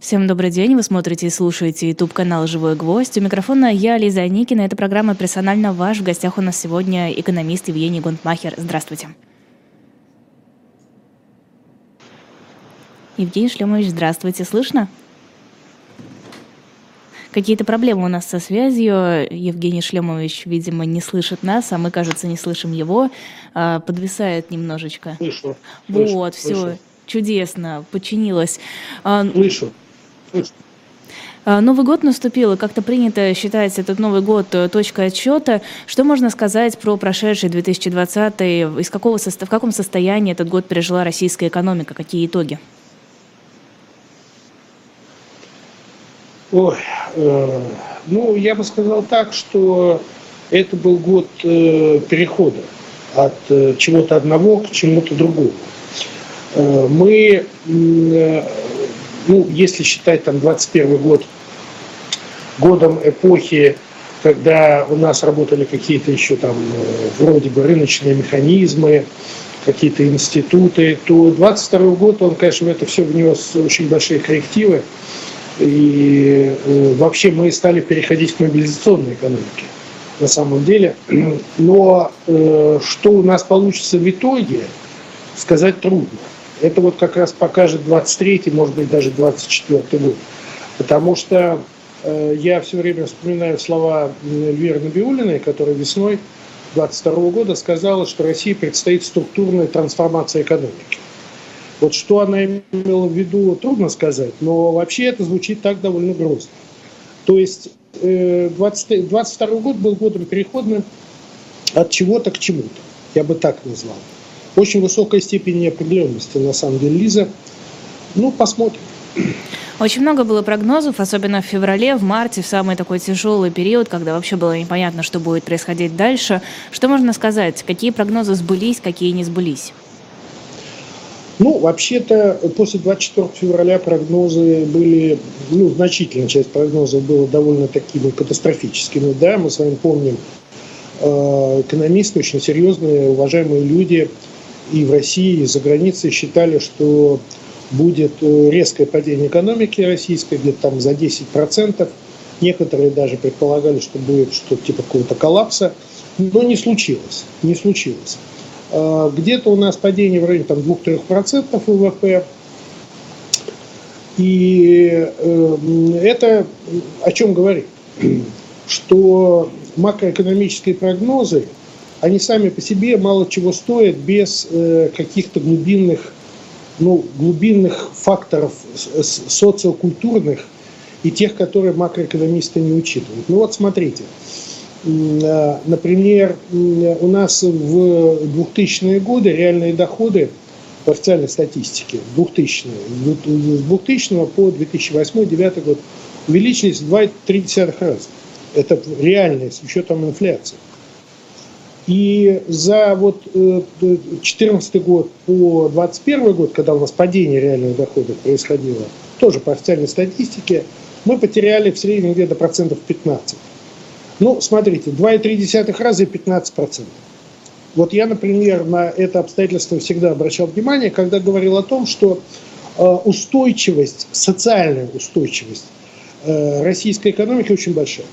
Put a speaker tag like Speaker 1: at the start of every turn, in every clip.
Speaker 1: Всем добрый день. Вы смотрите и слушаете YouTube канал «Живой гвоздь». У микрофона я, Лиза Аникина. Это программа «Персонально ваш». В гостях у нас сегодня экономист Евгений Гунтмахер. Здравствуйте. Евгений Шлемович, здравствуйте. Слышно? Какие-то проблемы у нас со связью. Евгений Шлемович, видимо, не слышит нас, а мы, кажется, не слышим его. А, подвисает немножечко.
Speaker 2: Слышу.
Speaker 1: Вот,
Speaker 2: слышу,
Speaker 1: все, чудесно, починилось.
Speaker 2: А, слышу.
Speaker 1: А, Новый год наступил, и как-то принято считать этот Новый год э, точкой отсчета. Что можно сказать про прошедший 2020 из какого, в каком состоянии этот год пережила российская экономика? Какие итоги?
Speaker 2: Ой, э, ну, я бы сказал так, что это был год э, перехода от э, чего-то одного к чему-то другому. Э, мы э, ну, если считать там 21 год годом эпохи, когда у нас работали какие-то еще там э, вроде бы рыночные механизмы, какие-то институты, то 22 год, он, конечно, в это все внес очень большие коррективы. И э, вообще мы стали переходить к мобилизационной экономике на самом деле. Но э, что у нас получится в итоге, сказать трудно. Это вот как раз покажет 23-й, может быть, даже 24-й год. Потому что э, я все время вспоминаю слова Эльвиры Набиулиной, которая весной 22 года сказала, что России предстоит структурная трансформация экономики. Вот что она имела в виду, трудно сказать, но вообще это звучит так довольно грозно. То есть 20, 22 год был годом переходным от чего-то к чему-то, я бы так назвал очень высокая степень неопределенности, на самом деле, Лиза. Ну, посмотрим.
Speaker 1: Очень много было прогнозов, особенно в феврале, в марте, в самый такой тяжелый период, когда вообще было непонятно, что будет происходить дальше. Что можно сказать? Какие прогнозы сбылись, какие не сбылись?
Speaker 2: Ну, вообще-то, после 24 февраля прогнозы были, ну, значительная часть прогнозов была довольно такими катастрофическими, да, мы с вами помним, э, экономисты, очень серьезные, уважаемые люди, и в России, и за границей считали, что будет э, резкое падение экономики российской, где-то там за 10%. Некоторые даже предполагали, что будет что-то типа какого-то коллапса. Но не случилось. Не случилось. А, где-то у нас падение в районе там, 2-3% ВВП. И э, это о чем говорит? Что макроэкономические прогнозы они сами по себе мало чего стоят без э, каких-то глубинных, ну, глубинных факторов социокультурных и тех, которые макроэкономисты не учитывают. Ну вот смотрите, э, например, у нас в 2000-е годы реальные доходы по официальной статистике, 2000 с 2000 по 2008-2009 год увеличились в 2,3 раза. Это реальные с учетом инфляции. И за вот 2014 э, год по 2021 год, когда у нас падение реальных доходов происходило, тоже по официальной статистике, мы потеряли в среднем где-то процентов 15. Ну, смотрите, 2,3 раза и 15 процентов. Вот я, например, на это обстоятельство всегда обращал внимание, когда говорил о том, что э, устойчивость, социальная устойчивость э, российской экономики очень большая.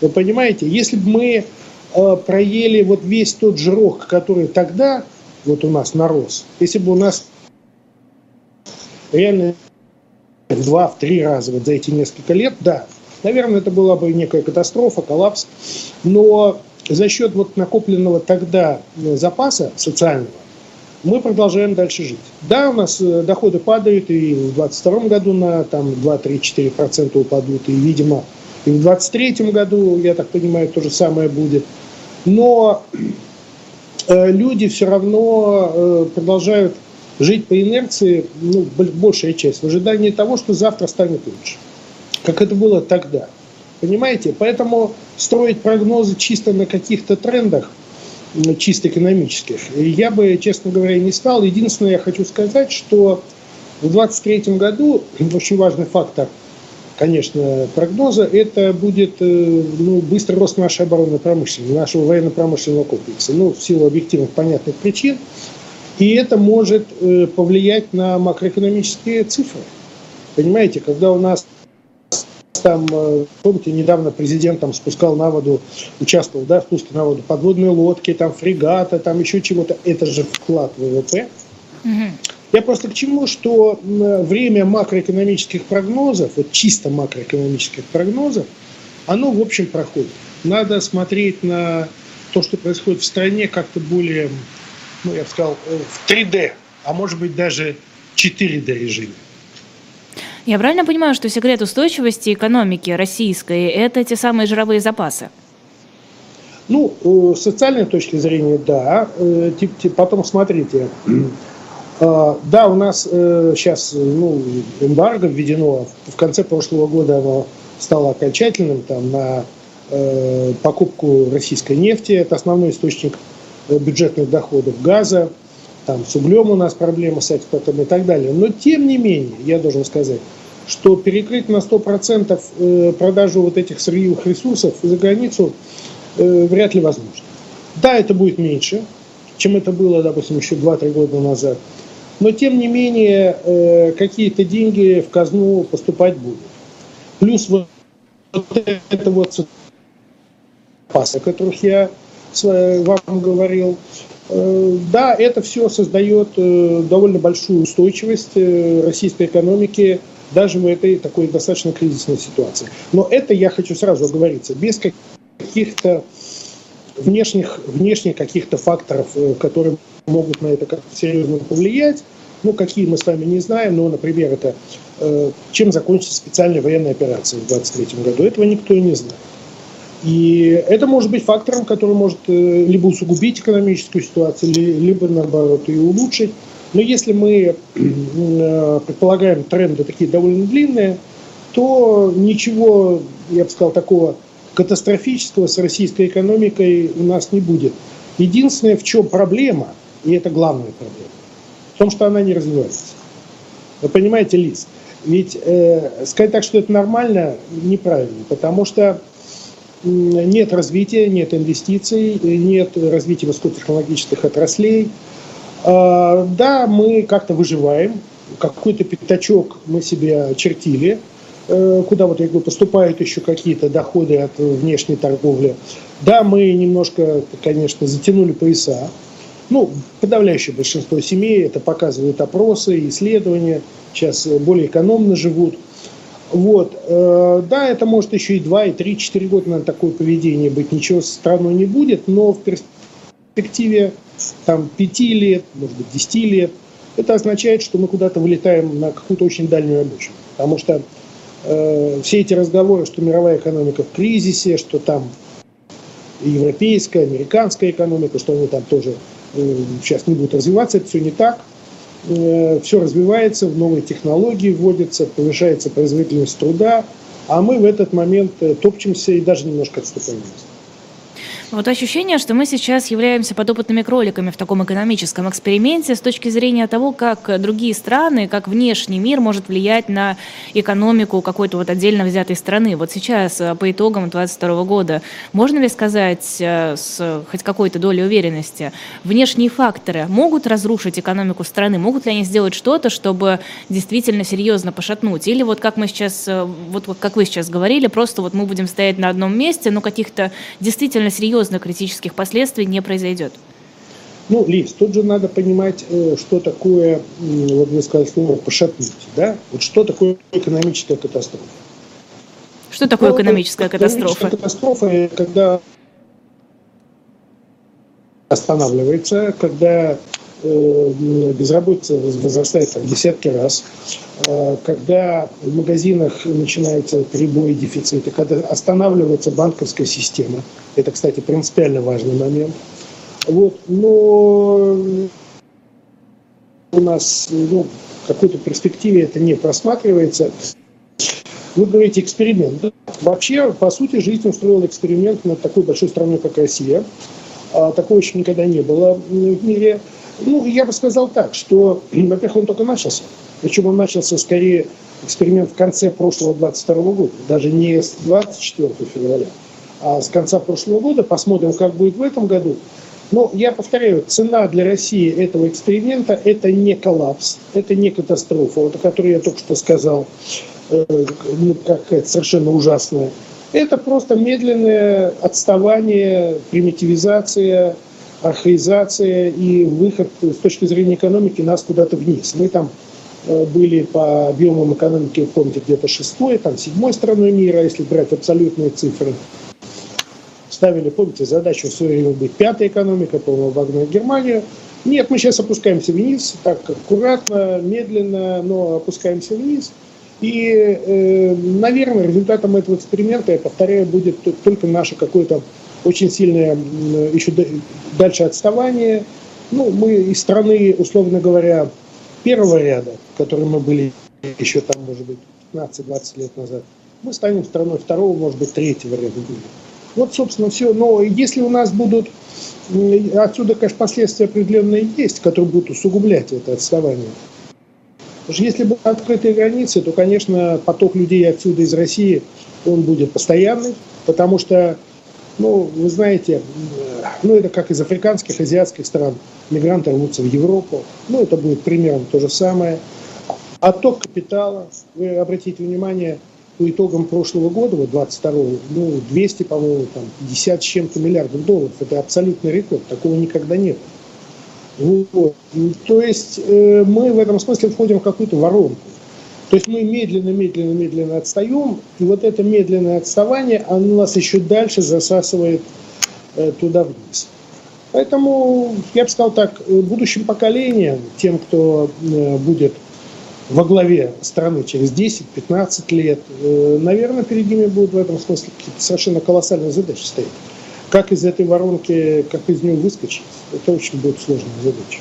Speaker 2: Вы понимаете, если бы мы Э, проели вот весь тот жирок, который тогда вот у нас нарос, если бы у нас реально в два, в три раза вот за эти несколько лет, да, наверное, это была бы некая катастрофа, коллапс, но за счет вот накопленного тогда э, запаса социального мы продолжаем дальше жить. Да, у нас э, доходы падают, и в 2022 году на там 2-3-4% упадут, и, видимо, и в 2023 году, я так понимаю, то же самое будет. Но э, люди все равно э, продолжают жить по инерции, ну, большая часть, в ожидании того, что завтра станет лучше. Как это было тогда. Понимаете? Поэтому строить прогнозы чисто на каких-то трендах, чисто экономических, я бы, честно говоря, не стал. Единственное, я хочу сказать, что в 2023 году очень важный фактор – конечно, прогноза, это будет э, ну, быстрый рост нашей оборонной промышленности, нашего военно-промышленного комплекса, ну, в силу объективных понятных причин. И это может э, повлиять на макроэкономические цифры. Понимаете, когда у нас там, э, помните, недавно президент там спускал на воду, участвовал, да, в спуске на воду подводные лодки, там фрегаты, там еще чего-то. Это же вклад в ВВП. Угу. Я просто к чему, что время макроэкономических прогнозов, вот чисто макроэкономических прогнозов, оно, в общем, проходит. Надо смотреть на то, что происходит в стране, как-то более, ну, я бы сказал, э, в 3D, а может быть даже 4D режиме.
Speaker 1: Я правильно понимаю, что секрет устойчивости экономики российской – это те самые жировые запасы?
Speaker 2: Ну, э, с социальной точки зрения, да. Э, потом смотрите, да, у нас сейчас ну, эмбарго введено. В конце прошлого года оно стало окончательным там, на покупку российской нефти. Это основной источник бюджетных доходов газа. Там с углем у нас проблемы с экспортом и так далее. Но тем не менее, я должен сказать, что перекрыть на 100% э, продажу вот этих сырьевых ресурсов за границу э, вряд ли возможно. Да, это будет меньше, чем это было, допустим, еще 2-3 года назад. Но, тем не менее, э, какие-то деньги в казну поступать будут. Плюс вот это вот запасы, о которых я вам говорил. Да, это все создает довольно большую устойчивость российской экономики даже в этой такой достаточно кризисной ситуации. Но это, я хочу сразу оговориться, без каких-то внешних, внешних каких-то факторов, э, которые могут на это как-то серьезно повлиять. Ну, какие мы с вами не знаем, но, например, это э, чем закончится специальная военная операция в 2023 году. Этого никто и не знает. И это может быть фактором, который может э, либо усугубить экономическую ситуацию, либо, наоборот, ее улучшить. Но если мы предполагаем тренды такие довольно длинные, то ничего, я бы сказал, такого катастрофического с российской экономикой у нас не будет. Единственное, в чем проблема, и это главная проблема, в том, что она не развивается. Вы понимаете, Лиз? Ведь э, сказать так, что это нормально, неправильно, потому что нет развития, нет инвестиций, нет развития высокотехнологических отраслей, а, да, мы как-то выживаем, какой-то пятачок мы себе чертили, э, куда вот, я говорю, поступают еще какие-то доходы от внешней торговли. Да, мы немножко, конечно, затянули пояса. Ну, подавляющее большинство семей, это показывают опросы, исследования, сейчас более экономно живут. Вот. Э, да, это может еще и 2, и 3, 4 года на такое поведение быть, ничего страной не будет, но в перспективе там, 5 лет, может быть, 10 лет, это означает, что мы куда-то вылетаем на какую-то очень дальнюю обочину. Потому что э, все эти разговоры, что мировая экономика в кризисе, что там европейская, американская экономика, что они там тоже э, сейчас не будут развиваться, это все не так. Э, все развивается, в новые технологии вводятся, повышается производительность труда, а мы в этот момент топчемся и даже немножко отступаем.
Speaker 1: Вот ощущение, что мы сейчас являемся подопытными кроликами в таком экономическом эксперименте с точки зрения того, как другие страны, как внешний мир может влиять на экономику какой-то вот отдельно взятой страны. Вот сейчас, э, по итогам 2022 года, можно ли сказать э, с хоть какой-то долей уверенности, внешние факторы могут разрушить экономику страны? Могут ли они сделать что-то, чтобы действительно серьезно пошатнуть? Или вот как мы сейчас, э, вот как вы сейчас говорили, просто вот мы будем стоять на одном месте, но каких-то действительно серьезных серьезных критических последствий не произойдет?
Speaker 2: Ну, Лиз, тут же надо понимать, э, что такое, вот вы сказали слово «пошатнуть», да? Вот что такое экономическая катастрофа?
Speaker 1: Что такое ну, экономическая катастрофа? Экономическая
Speaker 2: катастрофа, когда останавливается, когда безработица возрастает в десятки раз, э, когда в магазинах начинается перебой дефицита, когда останавливается банковская система. Это, кстати, принципиально важный момент. Вот, но у нас ну, в какой-то перспективе это не просматривается. Вы говорите эксперимент. Вообще, по сути, жизнь устроила эксперимент над такой большой страной, как Россия. А, такого еще никогда не было в мире. Ну, я бы сказал так, что, во-первых, он только начался. Причем он начался скорее эксперимент в конце прошлого 22 года, даже не с 24 февраля, а с конца прошлого года. Посмотрим, как будет в этом году. Но я повторяю, цена для России этого эксперимента – это не коллапс, это не катастрофа, вот, о которой я только что сказал, э, ну, какая-то совершенно ужасная. Это просто медленное отставание, примитивизация, архаизация и выход с точки зрения экономики нас куда-то вниз. Мы там э, были по объемам экономики, помните, где-то шестой, там седьмой страной мира, если брать абсолютные цифры ставили, помните, задачу в свое время быть пятой экономикой, по-моему, обогнать Германию. Нет, мы сейчас опускаемся вниз, так аккуратно, медленно, но опускаемся вниз. И, э, наверное, результатом этого эксперимента, я повторяю, будет только наше какое-то очень сильное еще дальше отставание. Ну, мы из страны, условно говоря, первого ряда, в которой мы были еще там, может быть, 15-20 лет назад, мы станем страной второго, может быть, третьего ряда. Вот, собственно, все. Но если у нас будут, отсюда, конечно, последствия определенные есть, которые будут усугублять это отставание. Потому что если будут открытые границы, то, конечно, поток людей отсюда из России, он будет постоянный, потому что, ну, вы знаете, ну, это как из африканских, азиатских стран, мигранты рвутся в Европу, ну, это будет примерно то же самое. Отток капитала, вы обратите внимание, по итогам прошлого года, вот 22 ну, 200, по-моему, там, 50 с чем-то миллиардов долларов. Это абсолютный рекорд. Такого никогда не было. Вот. То есть э, мы в этом смысле входим в какую-то воронку. То есть мы медленно, медленно, медленно отстаем, и вот это медленное отставание, оно нас еще дальше засасывает э, туда вниз. Поэтому, я бы сказал так, э, будущим поколениям, тем, кто э, будет во главе страны через 10-15 лет, э, наверное, перед ними будут в этом смысле какие-то совершенно колоссальные задачи стоять. Как из этой воронки, как из нее выскочить, это очень будет сложная задача.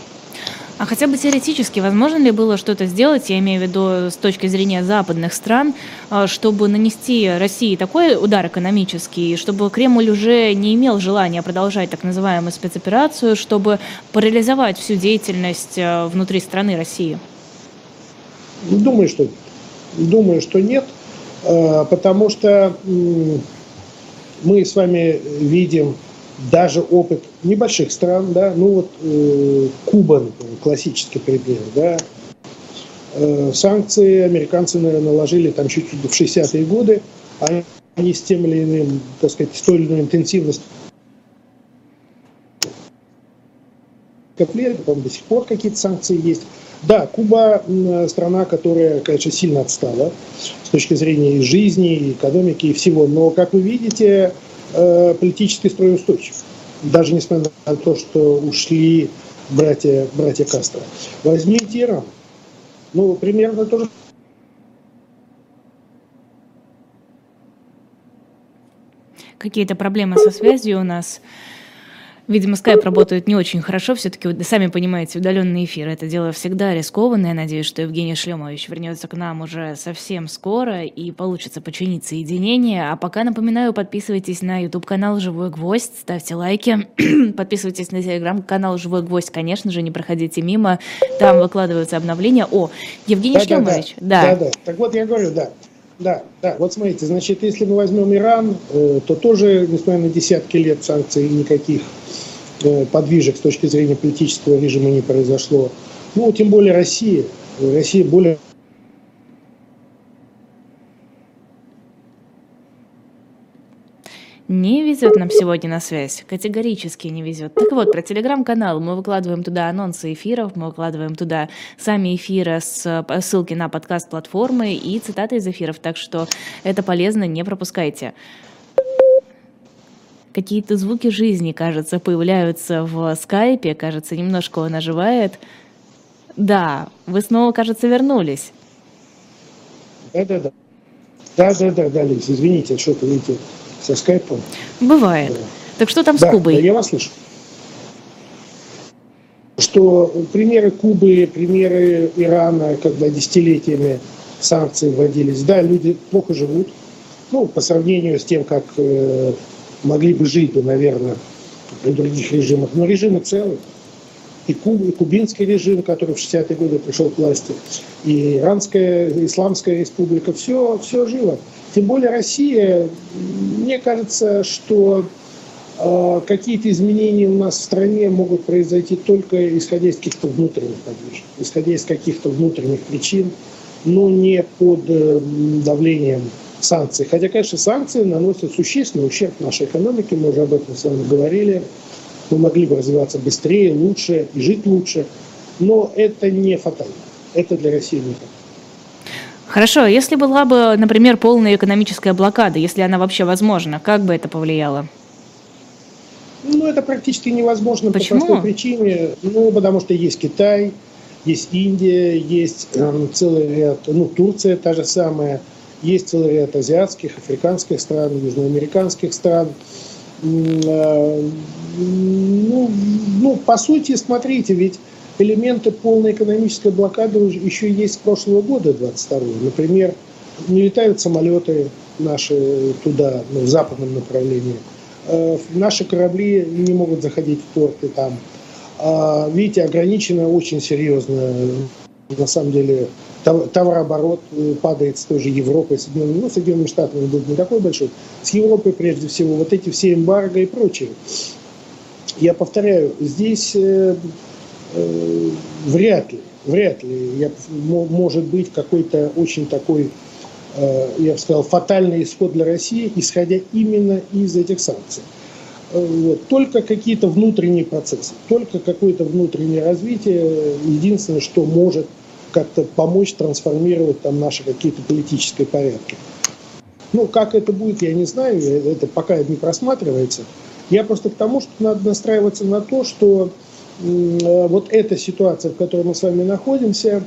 Speaker 1: А хотя бы теоретически, возможно ли было что-то сделать, я имею в виду с точки зрения западных стран, э, чтобы нанести России такой удар экономический, чтобы Кремль уже не имел желания продолжать так называемую спецоперацию, чтобы парализовать всю деятельность э, внутри страны России?
Speaker 2: Думаю, что, думаю, что нет, э, потому что мы с вами видим даже опыт небольших стран, да, ну вот э, Куба, например, классический пример, да, э, санкции американцы, наверное, наложили там чуть чуть в 60-е годы, а они с тем или иным, так сказать, с той или иной интенсивностью лет, там до сих пор какие-то санкции есть. Да, Куба страна, которая, конечно, сильно отстала с точки зрения и жизни, и экономики, и всего. Но, как вы видите, э, политический строй устойчив. Даже несмотря на то, что ушли братья, братья Кастро. Возьмите Иран. Ну, примерно то же
Speaker 1: Какие-то проблемы со связью у нас. Видимо, скайп работает не очень хорошо. Все-таки, сами понимаете, удаленный эфир – это дело всегда рискованное. Надеюсь, что Евгений Шлемович вернется к нам уже совсем скоро и получится починить соединение. А пока напоминаю, подписывайтесь на YouTube-канал «Живой гвоздь», ставьте лайки, подписывайтесь на телеграм-канал «Живой гвоздь», конечно же, не проходите мимо. Там выкладываются обновления. О, Евгений да, Шлемович.
Speaker 2: Да, да. да, да. Так вот, я говорю, да. Да, да, вот смотрите, значит, если мы возьмем Иран, э, то тоже, несмотря на десятки лет санкций, никаких э, подвижек с точки зрения политического режима не произошло. Ну, тем более Россия. Россия более
Speaker 1: Не везет нам сегодня на связь, категорически не везет. Так вот, про телеграм-канал. Мы выкладываем туда анонсы эфиров, мы выкладываем туда сами эфиры с ссылки на подкаст-платформы и цитаты из эфиров, так что это полезно, не пропускайте. Какие-то звуки жизни, кажется, появляются в скайпе, кажется, немножко он оживает. Да, вы снова, кажется, вернулись.
Speaker 2: Да-да-да. Да-да-да, да, Лиз, извините, что-то, видите, со скайпом.
Speaker 1: Бывает. Да. Так что там
Speaker 2: да,
Speaker 1: с Кубой?
Speaker 2: Да, я вас слышу. Что примеры Кубы, примеры Ирана, когда десятилетиями санкции вводились, да, люди плохо живут, ну, по сравнению с тем, как э, могли бы жить, наверное, при других режимах. Но режимы целые. И, Куб, и кубинский режим, который в 60-е годы пришел к власти, и Иранская, Исламская республика, все, все живо. Тем более Россия, мне кажется, что А какие-то изменения у нас в стране могут произойти только исходя из каких-то внутренних подвижек, исходя из каких-то внутренних причин, но не под э, давлением санкций. Хотя, конечно, санкции наносят существенный ущерб нашей экономике, мы уже об этом с вами говорили. Мы могли бы развиваться быстрее, лучше и жить лучше, но это не фатально. Это для России не фатально.
Speaker 1: Хорошо, если была бы, например, полная экономическая блокада, если она вообще возможна, как бы это повлияло?
Speaker 2: Ну, это практически невозможно
Speaker 1: Почему?
Speaker 2: по простой причине. Ну, потому что есть Китай, есть Индия, есть э, целый ряд, ну, Турция та же самая, есть целый ряд азиатских, африканских стран, южноамериканских стран. Э, ну, ну, по сути, смотрите, ведь элементы полной экономической блокады еще есть с прошлого года, 22 Например, не летают самолеты наши туда, ну, в западном направлении – Э, наши корабли не могут заходить в порты там. А, видите, ограничено очень серьезно. На самом деле товарооборот э, падает с той же Европой, Соединенными, ну, Соединенными Штатами будет не такой большой. С Европой прежде всего вот эти все эмбарго и прочее. Я повторяю, здесь э, э, вряд ли, вряд ли, я, может быть какой-то очень такой Э, я бы сказал, фатальный исход для России, исходя именно из этих санкций. Э. Только какие-то внутренние процессы, только какое-то внутреннее развитие, единственное, что может как-то помочь трансформировать там наши какие-то политические порядки. Ну, как это будет, я не знаю, это пока не просматривается. Я просто к тому, что надо настраиваться на то, что э, вот эта ситуация, в которой мы с вами находимся,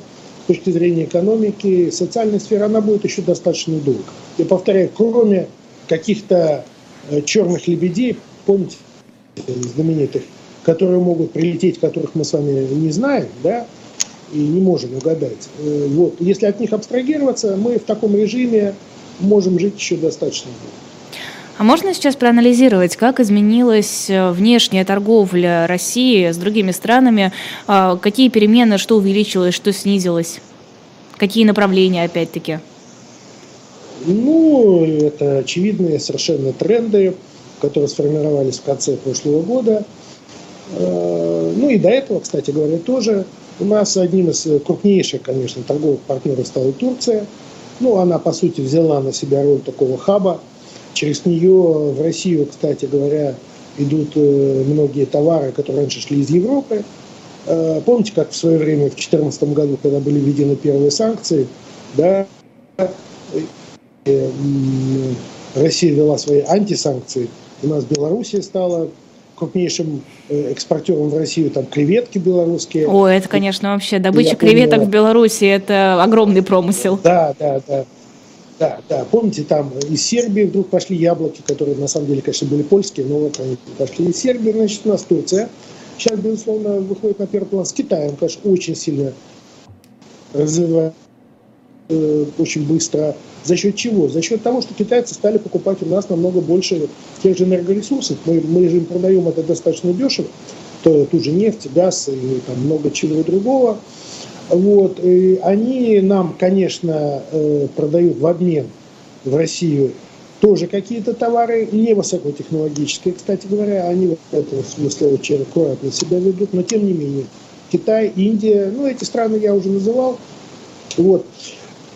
Speaker 2: точки зрения экономики, социальной сферы, она будет еще достаточно долго. Я повторяю, кроме каких-то э, черных лебедей, помните, знаменитых, которые могут прилететь, которых мы с вами не знаем, да, и не можем угадать. Э, вот. Если от них абстрагироваться, мы в таком режиме можем жить еще достаточно долго.
Speaker 1: А можно сейчас проанализировать, как изменилась э, внешняя торговля России с другими странами? А, какие перемены, что увеличилось, что снизилось? Какие направления, опять-таки?
Speaker 2: Ну, это очевидные совершенно тренды, которые сформировались в конце прошлого года. Э, ну и до этого, кстати говоря, тоже. У нас одним из крупнейших, конечно, торговых партнеров стала Турция. Ну, она, по сути, взяла на себя роль такого хаба Через нее в Россию, кстати говоря, идут э, многие товары, которые раньше шли из Европы. Э, помните, как в свое время, в 2014 году, когда были введены первые санкции, да, э, Россия ввела свои антисанкции, у нас Белоруссия стала крупнейшим экспортером в Россию, там креветки белорусские.
Speaker 1: О, это, конечно, вообще добыча креветок помню, в Беларуси, это огромный промысел.
Speaker 2: Да, да, да. Да, да. Помните, там из Сербии вдруг пошли яблоки, которые на самом деле, конечно, были польские, но вот они пошли из Сербии, значит, у нас Турция. Сейчас, безусловно, выходит на первый план с Китаем, конечно, очень сильно развивает э, очень быстро. За счет чего? За счет того, что китайцы стали покупать у нас намного больше тех же энергоресурсов. Мы, мы же им продаем это достаточно дешево, то, ту же нефть, газ и там много чего другого. Вот, и они нам, конечно, э, продают в обмен в Россию тоже какие-то товары, не высокотехнологические, кстати говоря, они в этом смысле очень аккуратно себя ведут, но тем не менее. Китай, Индия, ну эти страны я уже называл. Вот.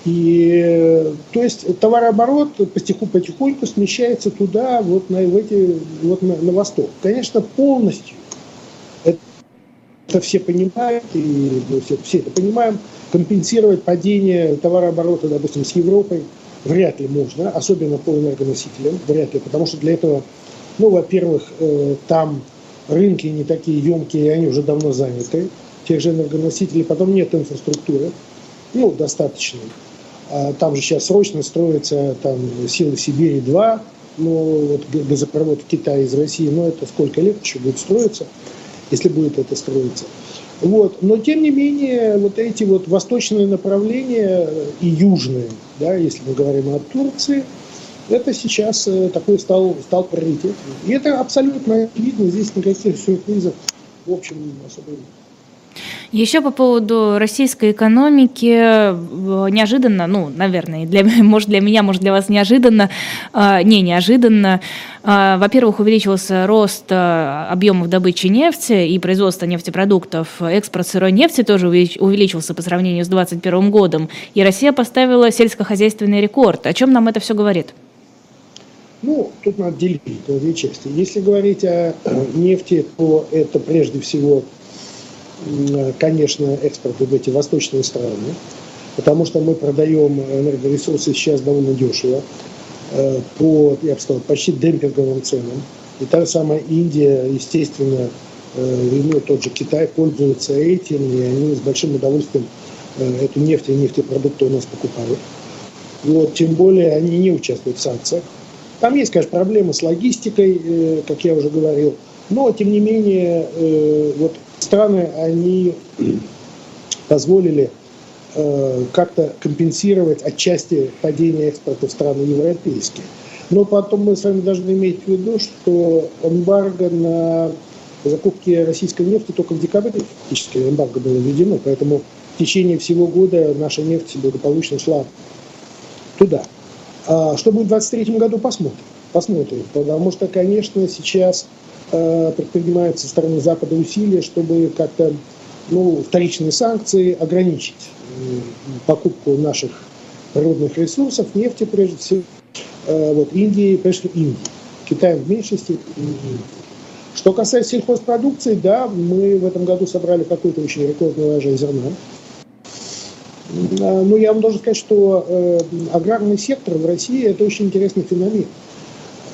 Speaker 2: И, то есть товарооборот потихоньку, смещается туда, вот на, в эти, вот на, на восток. Конечно, полностью это все понимают, и мы все, все это понимаем, компенсировать падение товарооборота, допустим, с Европой вряд ли можно, особенно по энергоносителям, вряд ли, потому что для этого, ну, во-первых, э, там рынки не такие емкие, они уже давно заняты, тех же энергоносителей, потом нет инфраструктуры, ну, достаточной. А там же сейчас срочно строится там силы Сибири 2, ну, вот газопровод в Китае из России, но это сколько лет еще будет строиться если будет это строиться. Вот. Но тем не менее, вот эти вот восточные направления и южные, да, если мы говорим о Турции, это сейчас э, такой стал, стал приоритетом. И это абсолютно видно, здесь никаких сюрпризов в общем особо нет.
Speaker 1: Еще по поводу российской экономики, неожиданно, ну, наверное, для, может для меня, может для вас неожиданно, э, не неожиданно, э, во-первых, увеличился рост э, объемов добычи нефти и производства нефтепродуктов, экспорт сырой нефти тоже увеличился по сравнению с 2021 годом, и Россия поставила сельскохозяйственный рекорд. О чем нам это все говорит?
Speaker 2: Ну, тут надо делить на две части. Если говорить о нефти, то это прежде всего конечно, экспорт в эти восточные страны, потому что мы продаем энергоресурсы сейчас довольно дешево, э, по, я бы сказал, почти демпинговым ценам. И та же самая Индия, естественно, э, ну, тот же Китай пользуется этим, и они с большим удовольствием э, эту нефть и нефтепродукты у нас покупают. Вот, тем более они не участвуют в санкциях. Там есть, конечно, проблемы с логистикой, как я уже говорил, но, тем не менее, вот страны, они позволили э, как-то компенсировать отчасти падение экспорта в страны европейские. Но потом мы с вами должны иметь в виду, что эмбарго на закупки российской нефти только в декабре фактически эмбарго было введено, поэтому в течение всего года наша нефть благополучно шла туда. А что будет в 2023 году, посмотрим. Посмотрим, потому что, конечно, сейчас Э, предпринимаются со стороны Запада усилия, чтобы как-то ну, вторичные санкции ограничить покупку наших природных ресурсов, нефти прежде всего, э, вот, Индии, прежде всего Индии, Китаем в меньшей степени. Что касается сельхозпродукции, да, мы в этом году собрали какой-то очень рекордный урожай зерна. Э, ну, я вам должен сказать, что аграрный сектор в России – это очень интересный феномен.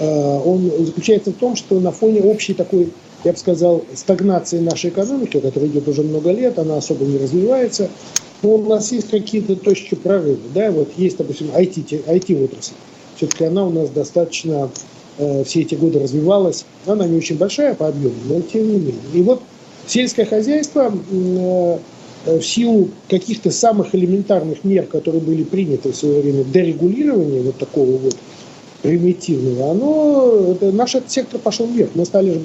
Speaker 2: Э, он заключается в том, что на фоне общей такой, я бы сказал, стагнации нашей экономики, которая идет уже много лет, она особо не развивается, но у нас есть какие-то точки прорыва. Да? Вот есть, допустим, IT, IT-отрасль. Все-таки она у нас достаточно э, все эти годы развивалась. Она не очень большая по объему, но тем не менее. И вот сельское хозяйство э, в силу каких-то самых элементарных мер, которые были приняты в свое время, дерегулирования вот такого вот примитивного, оно, это, наш этот сектор пошел вверх. Мы стали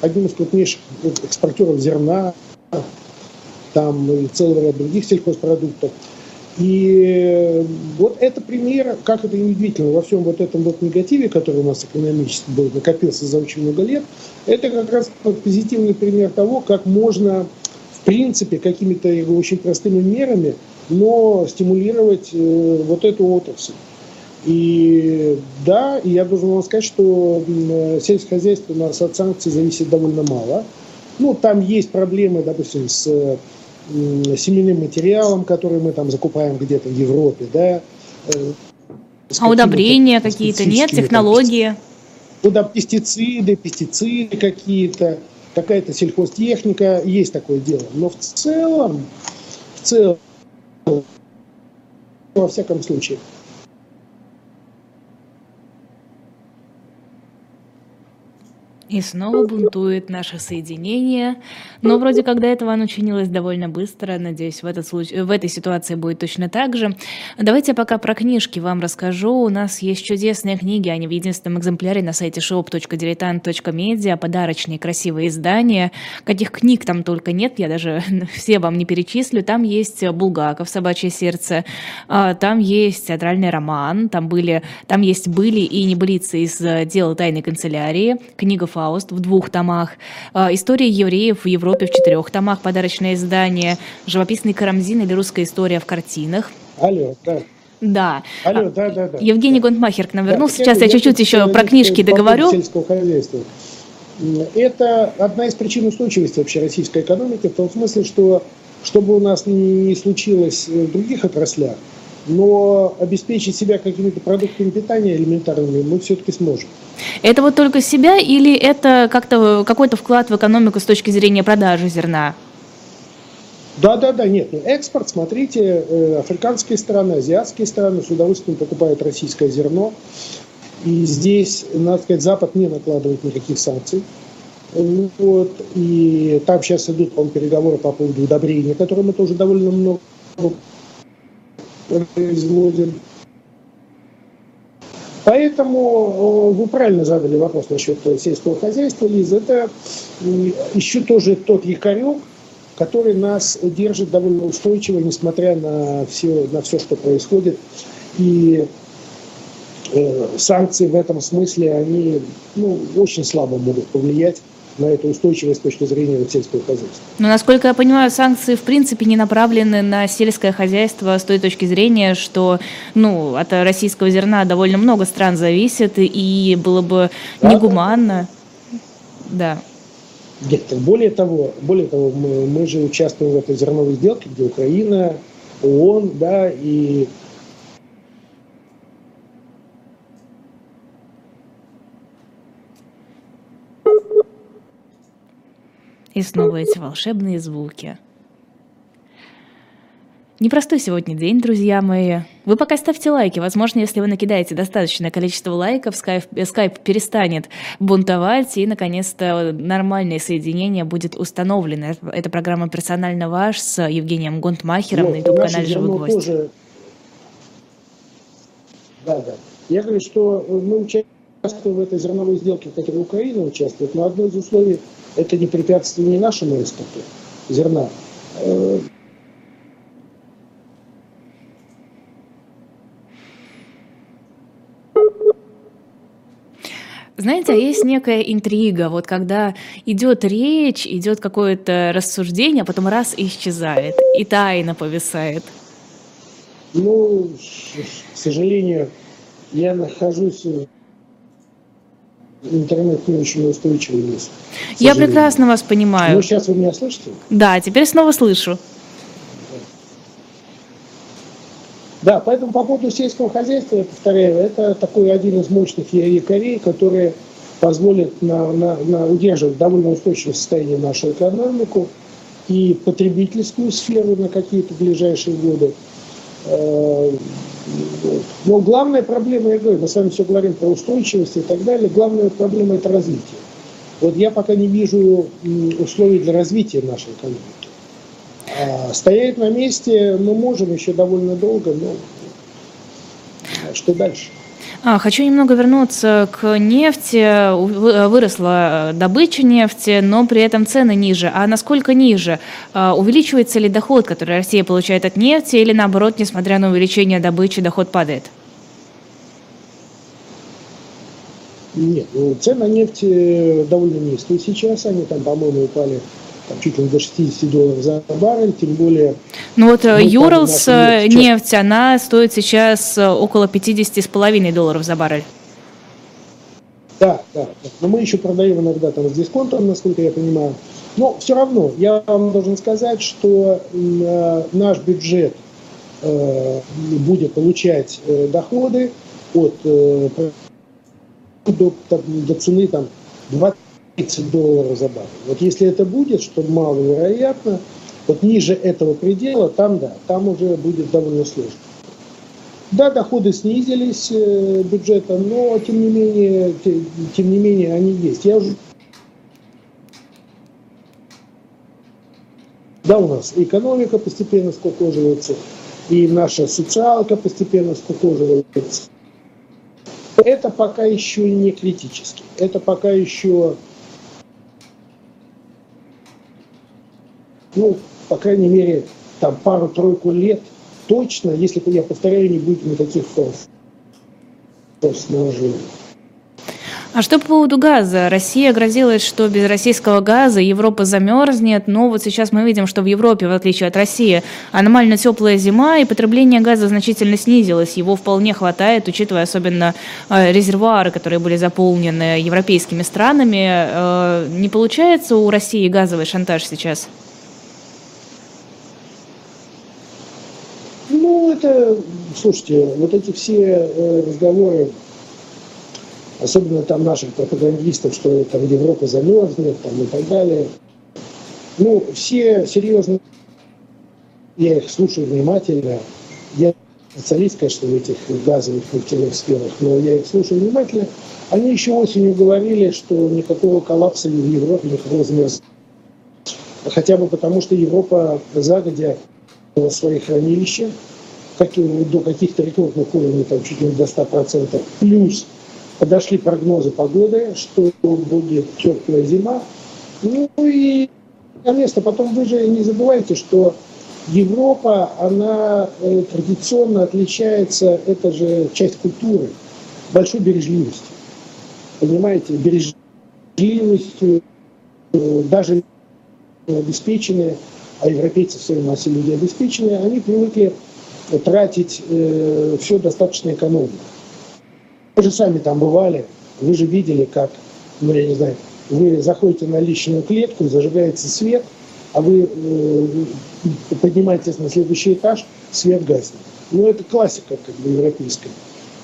Speaker 2: одним из крупнейших экспортеров зерна, там и целый ряд других сельхозпродуктов. И вот это пример, как это неудивительно, во всем вот этом вот негативе, который у нас экономически был, накопился за очень много лет, это как раз позитивный пример того, как можно, в принципе, какими-то очень простыми мерами, но стимулировать э, вот эту отрасль. И да, и я должен вам сказать, что сельское хозяйство у нас от санкций зависит довольно мало. Ну, там есть проблемы, допустим, с семенным материалом, который мы там закупаем где-то в Европе, да.
Speaker 1: Э, а удобрения какие-то нет, технологии?
Speaker 2: Куда пестициды, пестициды какие-то, какая-то сельхозтехника, есть такое дело. Но в целом, в целом, во всяком случае,
Speaker 1: И снова бунтует наше соединение. Но вроде как до этого оно чинилось довольно быстро. Надеюсь, в, этот случай, в этой ситуации будет точно так же. Давайте пока про книжки вам расскажу. У нас есть чудесные книги, они в единственном экземпляре на сайте shop.diletant.media, подарочные красивые издания. Каких книг там только нет, я даже все вам не перечислю. Там есть Булгаков «Собачье сердце», а, там есть театральный роман, там, были, там есть «Были и небылицы» из дела тайной канцелярии, книга Фауст в двух томах, а, «История евреев в Европе» в четырех томах, подарочное издание, «Живописный Карамзин» или «Русская история в картинах».
Speaker 2: Алло, да.
Speaker 1: Да. Алло, да, да, да. Евгений Гонтмахер к нам вернулся. Да, Сейчас я чуть-чуть еще про книжки договорю.
Speaker 2: Это одна из причин устойчивости вообще российской экономики, в том смысле, что чтобы у нас не случилось в других отраслях, но обеспечить себя какими-то продуктами питания элементарными мы все-таки сможем.
Speaker 1: Это вот только себя или это как-то какой-то вклад в экономику с точки зрения продажи зерна?
Speaker 2: Да, да, да, нет. Ну, экспорт, смотрите, э, африканские страны, азиатские страны с удовольствием покупают российское зерно. И здесь, надо сказать, Запад не накладывает никаких санкций. Вот. И там сейчас идут, по переговоры по поводу удобрения, которые мы тоже довольно много производим. Поэтому вы правильно задали вопрос насчет сельского хозяйства, Лиза. Это еще тоже тот якорек, который нас держит довольно устойчиво, несмотря на все, на все что происходит. И э, санкции в этом смысле, они ну, очень слабо могут повлиять на эту устойчивость с точки зрения сельского хозяйства.
Speaker 1: Но, насколько я понимаю, санкции в принципе не направлены на сельское хозяйство с той точки зрения, что ну, от российского зерна довольно много стран зависит, и было бы да, негуманно. Да.
Speaker 2: Нет, более того, более того мы, мы же участвуем в этой зерновой сделке, где Украина, ООН, да, и
Speaker 1: И снова эти волшебные звуки. Непростой сегодня день, друзья мои. Вы пока ставьте лайки. Возможно, если вы накидаете достаточное количество лайков, скайп, скайп перестанет бунтовать, и, наконец-то, нормальное соединение будет установлено. Это программа «Персонально ваш» с Евгением Гонтмахером
Speaker 2: ну,
Speaker 1: на YouTube-канале «Живой гвоздь». Тоже...
Speaker 2: Да, да. Я говорю, что мы участвуем в этой зерновой сделке, как и Украина участвует, но одно из условий – это не препятствие не нашему экспорту зерна,
Speaker 1: Знаете, а есть некая интрига, вот когда идет речь, идет какое-то рассуждение, а потом раз и исчезает, и тайна повисает.
Speaker 2: Ну, к сожалению, я нахожусь интернет не очень устойчивый лес.
Speaker 1: Я прекрасно вас понимаю.
Speaker 2: Ну, сейчас вы меня слышите?
Speaker 1: Да, теперь снова слышу.
Speaker 2: Да, поэтому по поводу сельского хозяйства, я повторяю, это такой один из мощных якорей, который позволит на, на, на удерживать довольно устойчивое состояние нашу экономику и потребительскую сферу на какие-то ближайшие годы. Но главная проблема, я говорю, мы с вами все говорим про устойчивость и так далее, главная проблема это развитие. Вот я пока не вижу условий для развития нашей экономики. А стоять на месте мы можем еще довольно долго, но что дальше?
Speaker 1: А, хочу немного вернуться к нефти. Выросла добыча нефти, но при этом цены ниже. А насколько ниже? А, увеличивается ли доход, который Россия получает от нефти, или наоборот, несмотря на увеличение добычи, доход падает?
Speaker 2: Нет, ну, цены на нефть довольно низкие сейчас. Они там, по-моему, упали там, чуть ли не до 60 долларов за баррель, тем более...
Speaker 1: Ну вот э, Юрлс э, нефть, нефть, она стоит сейчас э, около 50,5 долларов за баррель.
Speaker 2: Да, да, да. Но мы еще продаем иногда там с дисконтом, насколько я понимаю. Но все равно, я вам должен сказать, что э, наш бюджет э, будет получать э, доходы от э, до, до цены там 20 30 долларов за баррель. Вот если это будет, что маловероятно, вот ниже этого предела, там да, там уже будет довольно сложно. Да, доходы снизились э, бюджета, но тем не менее, тем, не менее они есть. Я уже Да, у нас экономика постепенно скукоживается, и наша социалка постепенно скукоживается. Это пока еще не критически. Это пока еще ну, по крайней мере, там пару-тройку лет точно, если, я повторяю, не будет никаких форс-мажоров.
Speaker 1: А что по поводу газа? Россия грозилась, что без российского газа Европа замерзнет, но вот сейчас мы видим, что в Европе, в отличие от России, аномально теплая зима, и потребление газа значительно снизилось. Его вполне хватает, учитывая особенно э, резервуары, которые были заполнены европейскими странами. Э, не получается у России газовый шантаж сейчас?
Speaker 2: Ну, это, слушайте, вот эти все э, разговоры, особенно там наших пропагандистов, что там Европа замерзнет там, и так далее, ну, все серьезно, я их слушаю внимательно, я специалист, конечно, в этих газовых нефтяных сферах, но я их слушаю внимательно, они еще осенью говорили, что никакого коллапса в Европе, никакого замерзания. Хотя бы потому, что Европа загодя свои хранилища, до каких-то рекордных уровней, там чуть ли не до 100%. Плюс подошли прогнозы погоды, что будет теплая зима. Ну и место. Потом вы же не забывайте, что Европа, она э, традиционно отличается, это же часть культуры, большой бережливостью. Понимаете, бережливостью э, даже обеспеченные, а европейцы все равно люди обеспеченные, они привыкли тратить э, все достаточно экономно. Вы же сами там бывали, вы же видели, как, ну я не знаю, вы заходите на личную клетку, зажигается свет, а вы э, поднимаетесь на следующий этаж, свет гаснет. Ну, это классика как бы европейская.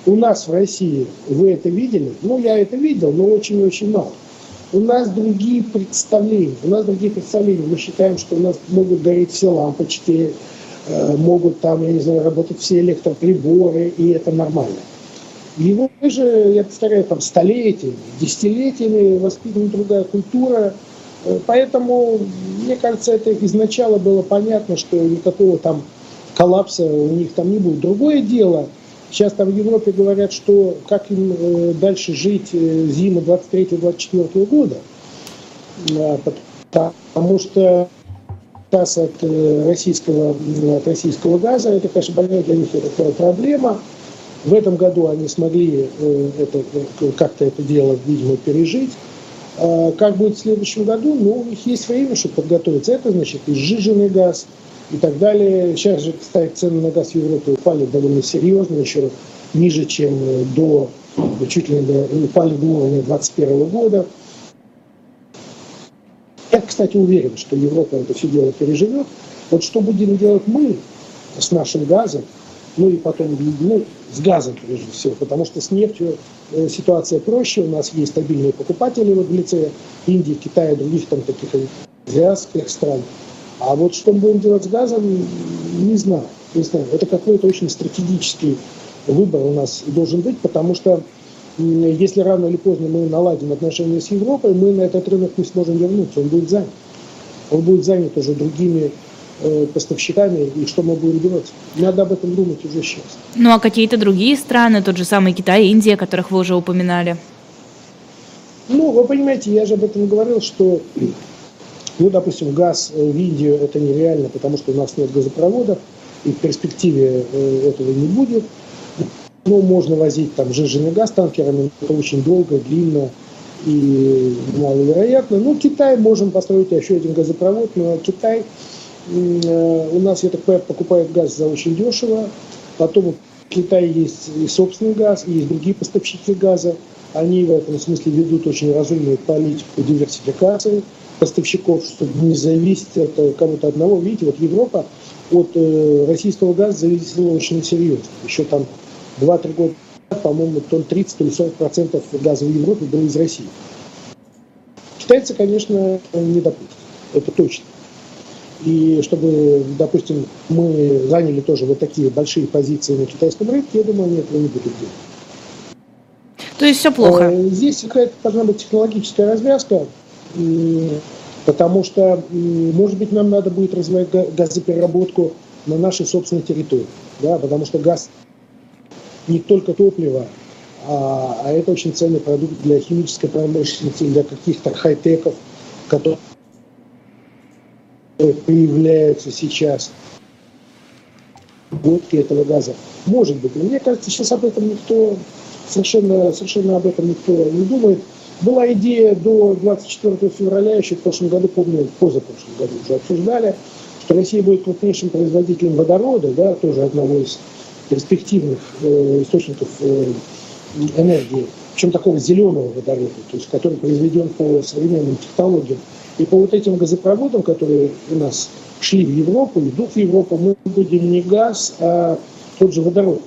Speaker 2: У нас в России вы это видели? Ну, я это видел, но очень-очень мало. У нас другие представления. У нас другие представления. Мы считаем, что у нас могут гореть все лампочки, могут там, я не знаю, работать все электроприборы, и это нормально. Его же, я повторяю, там столетиями, десятилетиями воспитана другая культура. Э, поэтому, мне кажется, это изначально было понятно, что никакого там коллапса у них там не будет. Другое дело, сейчас там в Европе говорят, что как им э, дальше жить э, зиму 23-24 года, потому что газ от российского, от российского газа, это, конечно, большая для них такая проблема. В этом году они смогли э, это, э, как-то это дело, видимо, пережить. А как будет в следующем году? Ну, у них есть время, чтобы подготовиться. Это значит и газ и так далее. Сейчас же, кстати, цены на газ в Европе упали довольно серьезно, еще ниже, чем до, чуть ли не упали до уровня 2021 года. Кстати, уверен, что Европа это все дело переживет. Вот что будем делать мы с нашим газом, ну и потом ну, с газом прежде всего, потому что с нефтью э, ситуация проще, у нас есть стабильные покупатели вот в лице Индии, Китая других там таких азиатских стран. А вот что мы будем делать с газом, не знаю. Не знаю. Это какой-то очень стратегический выбор у нас должен быть, потому что если рано или поздно мы наладим отношения с Европой, мы на этот рынок не сможем вернуться, он будет занят. Он будет занят уже другими Э, поставщиками и что мы будем делать. Надо об этом думать уже сейчас.
Speaker 1: Ну а какие-то другие страны, тот же самый Китай, Индия, которых вы уже упоминали?
Speaker 2: Ну, вы понимаете, я же об этом говорил, что, ну, допустим, газ в Индию это нереально, потому что у нас нет газопроводов, и в перспективе э, этого не будет. Ну, можно возить там жиженый газ танкерами, это очень долго, длинно и маловероятно. Ну, Китай можем построить еще один газопровод, но Китай Э, у нас, я так понимаю, покупают газ за очень дешево. Потом в Китае есть и собственный газ, и есть другие поставщики газа. Они в этом смысле ведут очень разумную политику диверсификации поставщиков, чтобы не зависеть от э, кого-то одного. Видите, вот Европа от э, российского газа зависела очень серьезно. Еще там 2-3 года по-моему, то ли 30, то ли 40 процентов газа в Европе было из России. Китайцы, конечно, не допустят. Это точно. И чтобы, допустим, мы заняли тоже вот такие большие позиции на китайском рынке, я думаю, они этого не будут делать.
Speaker 1: То есть все плохо?
Speaker 2: Э, здесь какая-то должна быть технологическая развязка, потому что, может быть, нам надо будет развивать газопереработку на нашей собственной территории, да, потому что газ не только топливо, а, а это очень ценный продукт для химической промышленности, для каких-то хай-теков, которые появляются сейчас водки этого газа. Может быть. Но мне кажется, сейчас об этом никто совершенно, совершенно об этом никто не думает. Была идея до 24 февраля, еще в прошлом году, помню, позапрошлом году уже обсуждали, что Россия будет крупнейшим производителем водорода, да, тоже одного из перспективных э, источников э, энергии, причем такого зеленого водорода, то есть который произведен по современным технологиям. И по вот этим газопроводам, которые у нас шли в Европу, идут в Европу, мы будем не газ, а тот же водород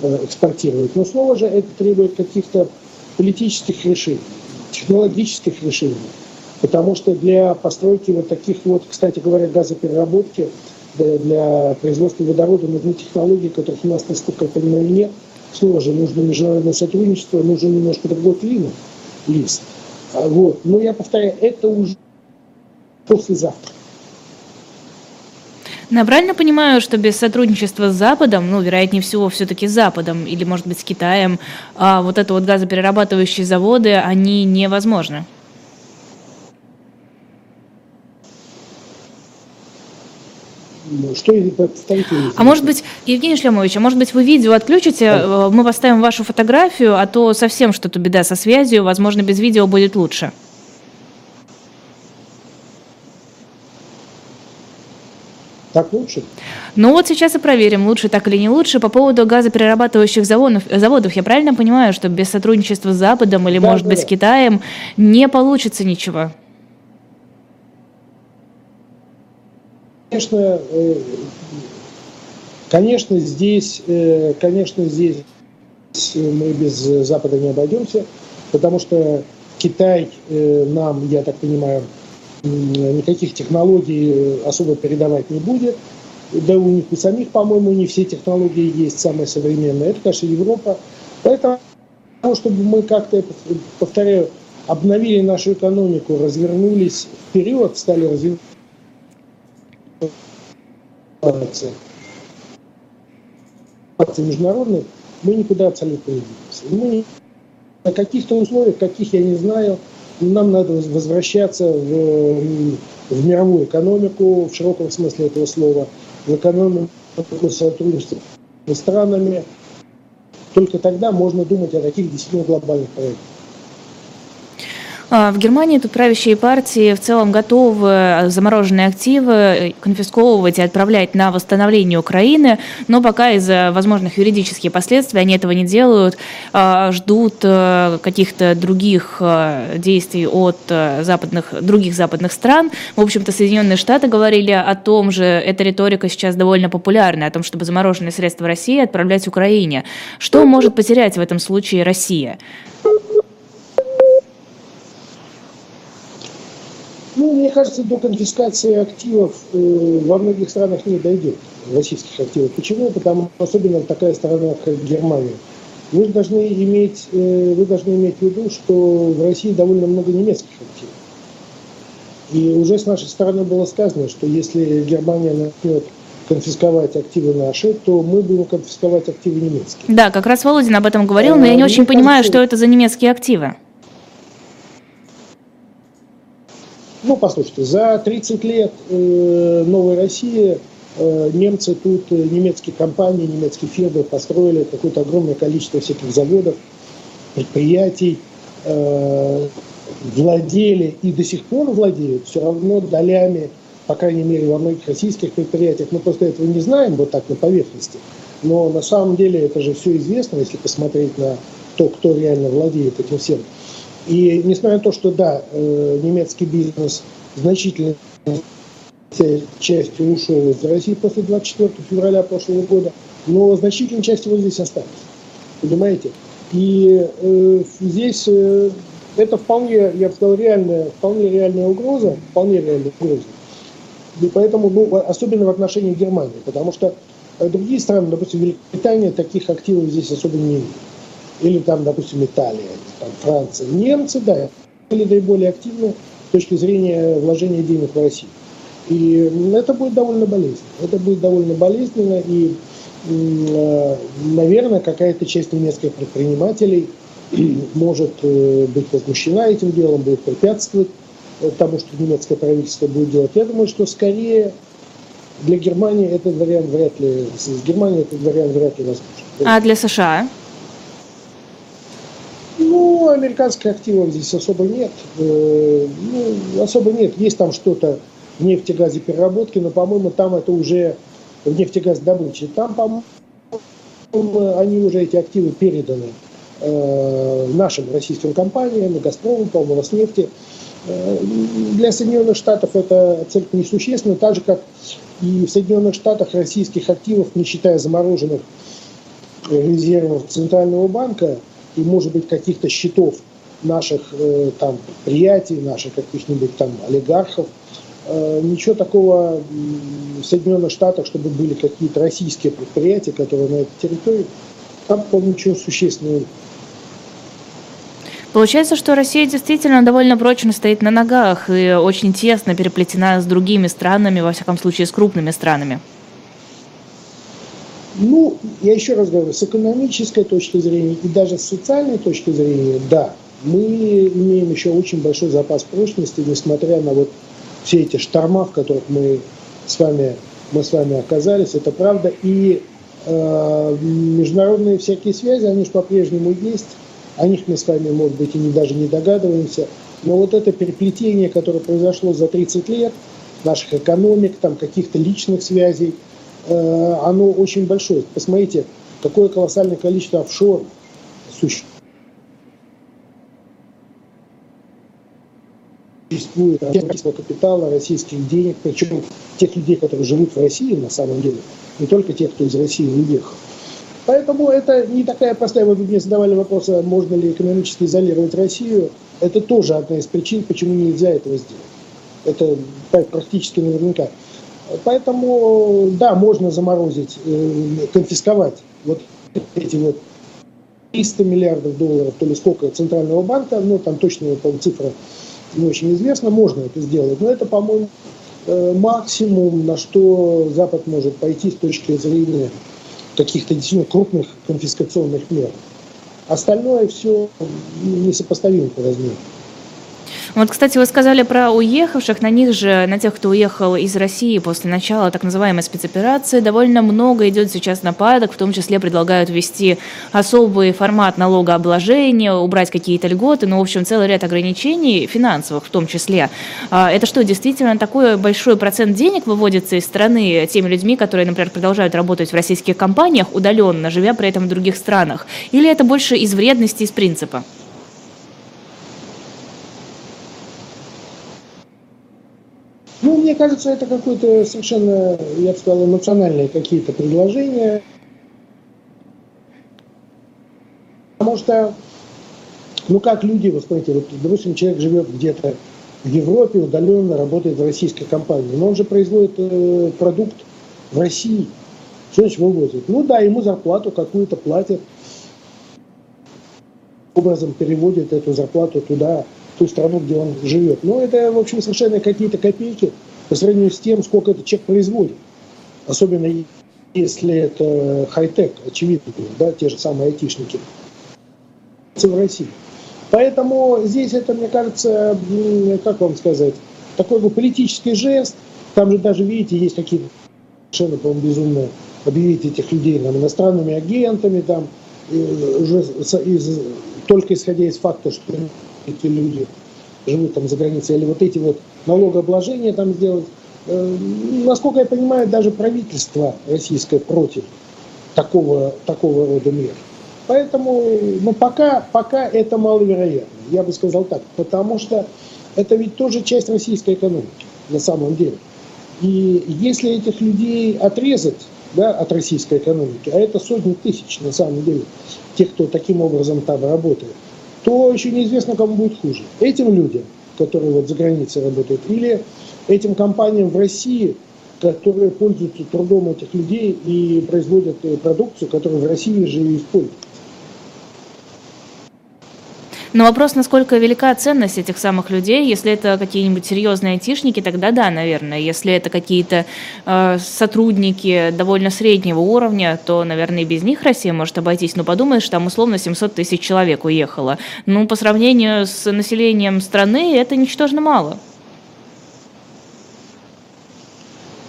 Speaker 2: э, экспортировать. Но снова же это требует каких-то политических решений, технологических решений. Потому что для постройки вот таких вот, кстати говоря, газопереработки, для производства водорода нужны технологии, которых у нас, насколько я понимаю, нет. Же нужно международное сотрудничество, нужен немножко другой климат, лис. А вот. Но я повторяю, это уже послезавтра.
Speaker 1: Но я правильно понимаю, что без сотрудничества с Западом, ну, вероятнее всего, все-таки с Западом, или, может быть, с Китаем, а вот это вот газоперерабатывающие заводы, они невозможны?
Speaker 2: Что
Speaker 1: А может быть, Евгений Шлемович, а может быть вы видео отключите, да. Э, мы поставим вашу фотографию, а то совсем что-то беда со связью, возможно, без видео будет лучше.
Speaker 2: Так лучше?
Speaker 1: Ну вот сейчас и проверим, лучше так или не лучше. По поводу газоперерабатывающих заводов, заводов я правильно понимаю, что без сотрудничества с Западом или, да, может да, быть, с Китаем не получится ничего?
Speaker 2: Конечно, э, конечно, здесь, э, конечно, здесь мы без Запада не обойдемся, потому что Китай э, нам, я так понимаю, никаких технологий особо передавать не будет. Да у них у самих, по-моему, не все технологии есть самые современные. Это, конечно, Европа. Поэтому, чтобы мы как-то, повторяю, обновили нашу экономику, развернулись вперед, стали развиваться международной, мы никуда абсолютно не двигаемся. Мы на каких-то условиях, каких я не знаю, нам надо возвращаться в, в мировую экономику, в широком смысле этого слова, в экономику сотрудничества с странами. Только тогда можно думать о таких действительно глобальных проектах.
Speaker 1: А, в Германии тут правящие партии в целом готовы замороженные активы конфисковывать и отправлять на восстановление Украины, но пока из-за возможных юридических последствий они этого не делают, а, ждут э, каких-то других э, действий от э, западных, других западных стран. В общем-то, Соединенные Штаты говорили о том же, эта риторика сейчас довольно популярна, о том, чтобы замороженные средства России отправлять Украине. Что может потерять в этом случае Россия?
Speaker 2: Ну, мне кажется, до конфискации активов э, во многих странах не дойдет, российских активов. Почему? Потому что особенно такая страна, как Германия. Вы должны иметь, э, вы должны иметь в виду, что в России довольно много немецких активов. И уже с нашей стороны было сказано, что если Германия начнет конфисковать активы наши, то мы будем конфисковать активы немецкие.
Speaker 1: Да, как раз Володин об этом говорил, но я не а, очень понимаю, что это за немецкие активы.
Speaker 2: Ну, послушайте, за 30 лет э, новой России э, немцы тут, э, немецкие компании, немецкие фирмы построили какое-то огромное количество всяких заводов, предприятий, э, владели и до сих пор владеют все равно долями, по крайней мере, во многих российских предприятиях. Мы просто этого не знаем вот так на поверхности. Но на самом деле это же все известно, если посмотреть на то, кто реально владеет этим всем. И несмотря на то, что да, э, немецкий бизнес значительно частью ушел из России после 24 февраля прошлого года, но значительная часть его здесь осталась. Понимаете? И э, здесь э, это вполне, я бы сказал, реальная, вполне реальная угроза, вполне реальная угроза. И поэтому, ну, особенно в отношении Германии, потому что э, другие страны, допустим, Великобритания, таких активов здесь особо не имеет или там, допустим, Италия, там, Франция. Немцы, да, были наиболее активны с точки зрения вложения денег в Россию. И это будет довольно болезненно. Это будет довольно болезненно, и, э, наверное, какая-то часть немецких предпринимателей может э, быть возмущена этим делом, будет препятствовать э, тому, что немецкое правительство будет делать. Я думаю, что скорее для Германии этот вариант вряд ли, с Германией этот вариант вряд ли возможен.
Speaker 1: А для США?
Speaker 2: Ну, американских активов здесь особо нет. Э, ну, особо нет. Есть там что-то в нефтегазе переработки, но, по-моему, там это уже в нефтегазодобыче. Там, по-моему, они уже, эти активы переданы э, нашим российским компаниям, Газпрому, по-моему, Роснефти. Э, для Соединенных Штатов это абсолютно несущественно, так же, как и в Соединенных Штатах российских активов, не считая замороженных резервов Центрального банка, и, может быть, каких-то счетов наших э, там предприятий, наших каких-нибудь там олигархов. Э, ничего такого в Соединенных Штатах, чтобы были какие-то российские предприятия, которые на этой территории, там, по ничего существенного
Speaker 1: Получается, что Россия действительно довольно прочно стоит на ногах и очень тесно переплетена с другими странами, во всяком случае с крупными странами.
Speaker 2: Ну, я еще раз говорю, с экономической точки зрения и даже с социальной точки зрения, да, мы имеем еще очень большой запас прочности, несмотря на вот все эти шторма, в которых мы с вами мы с вами оказались, это правда. И э, международные всякие связи, они же по-прежнему есть. О них мы с вами, может быть, и не, даже не догадываемся. Но вот это переплетение, которое произошло за 30 лет, наших экономик, там каких-то личных связей, оно очень большое. Посмотрите, какое колоссальное количество офшор существует существует российского капитала, российских денег, причем тех людей, которые живут в России на самом деле, не только тех, кто из России уехал. Поэтому это не такая простая. Вы мне задавали вопрос, а можно ли экономически изолировать Россию. Это тоже одна из причин, почему нельзя этого сделать. Это практически наверняка. Поэтому, да, можно заморозить, э, конфисковать вот эти вот 300 миллиардов долларов, то ли сколько Центрального банка, ну там точно по цифра не очень известно, можно это сделать, но это, по-моему, э, максимум, на что Запад может пойти с точки зрения каких-то действительно крупных конфискационных мер. Остальное все несопоставимо по размеру.
Speaker 1: Вот, кстати, вы сказали про уехавших, на них же, на тех, кто уехал из России после начала так называемой спецоперации, довольно много идет сейчас нападок, в том числе предлагают ввести особый формат налогообложения, убрать какие-то льготы, ну, в общем, целый ряд ограничений, финансовых в том числе. А это что, действительно такой большой процент денег выводится из страны теми людьми, которые, например, продолжают работать в российских компаниях удаленно, живя при этом в других странах? Или это больше из вредности, из принципа?
Speaker 2: Ну, мне кажется, это какое-то совершенно, я бы сказал, эмоциональные какие-то предложения. Потому что, ну как люди, вы смотрите, вот, допустим, человек живет где-то в Европе, удаленно работает в российской компании, но он же производит э, продукт в России. Что значит вывозит? Ну да, ему зарплату какую-то платят, образом переводит эту зарплату туда, ту страну, где он живет. Но это, в общем, совершенно какие-то копейки по сравнению с тем, сколько этот человек производит. Особенно если это хай-тек, очевидно, да, те же самые айтишники в России. Поэтому здесь это, мне кажется, как вам сказать, такой бы политический жест. Там же даже, видите, есть какие-то совершенно, по-моему, безумные объявить этих людей там, иностранными агентами, там, уже из, только исходя из факта, что эти люди живут там за границей, или вот эти вот налогообложения там сделать. Э, насколько я понимаю, даже правительство российское против такого, такого рода мер. Поэтому ну, пока, пока это маловероятно, я бы сказал так, потому что это ведь тоже часть российской экономики на самом деле. И если этих людей отрезать да, от российской экономики, а это сотни тысяч на самом деле, тех, кто таким образом там работает, то еще неизвестно, кому будет хуже. Этим людям, которые вот за границей работают, или этим компаниям в России, которые пользуются трудом этих людей и производят э, продукцию, которую в России же и используют.
Speaker 1: Но вопрос, насколько велика ценность этих самых людей. Если это какие-нибудь серьезные айтишники, тогда да, наверное. Если это какие-то э, сотрудники довольно среднего уровня, то, наверное, и без них Россия может обойтись. Но подумаешь, там условно 700 тысяч человек уехало. Ну, по сравнению с населением страны, это ничтожно мало.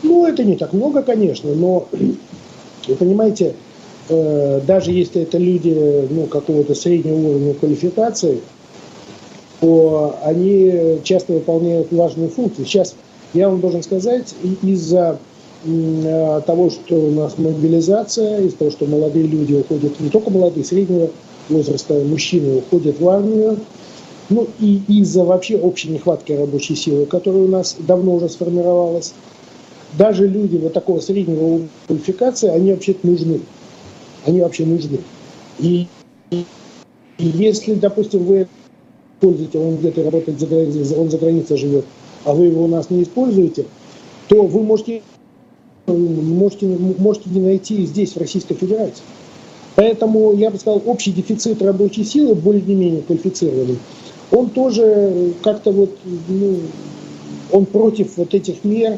Speaker 2: Ну, это не так много, конечно, но вы понимаете, даже если это люди ну, какого-то среднего уровня квалификации, то они часто выполняют важные функции. Сейчас я вам должен сказать, из-за э, того, что у нас мобилизация, из-за того, что молодые люди уходят, не только молодые, среднего возраста мужчины уходят в армию, ну и из-за вообще общей нехватки рабочей силы, которая у нас давно уже сформировалась, даже люди вот такого среднего квалификации, они вообще-то нужны они вообще нужны. И, и если, допустим, вы используете, он где-то работает за границей, он за границей живет, а вы его у нас не используете, то вы можете, можете, можете не найти здесь, в Российской Федерации. Поэтому, я бы сказал, общий дефицит рабочей силы, более-менее квалифицированный, он тоже как-то вот, ну, он против вот этих мер,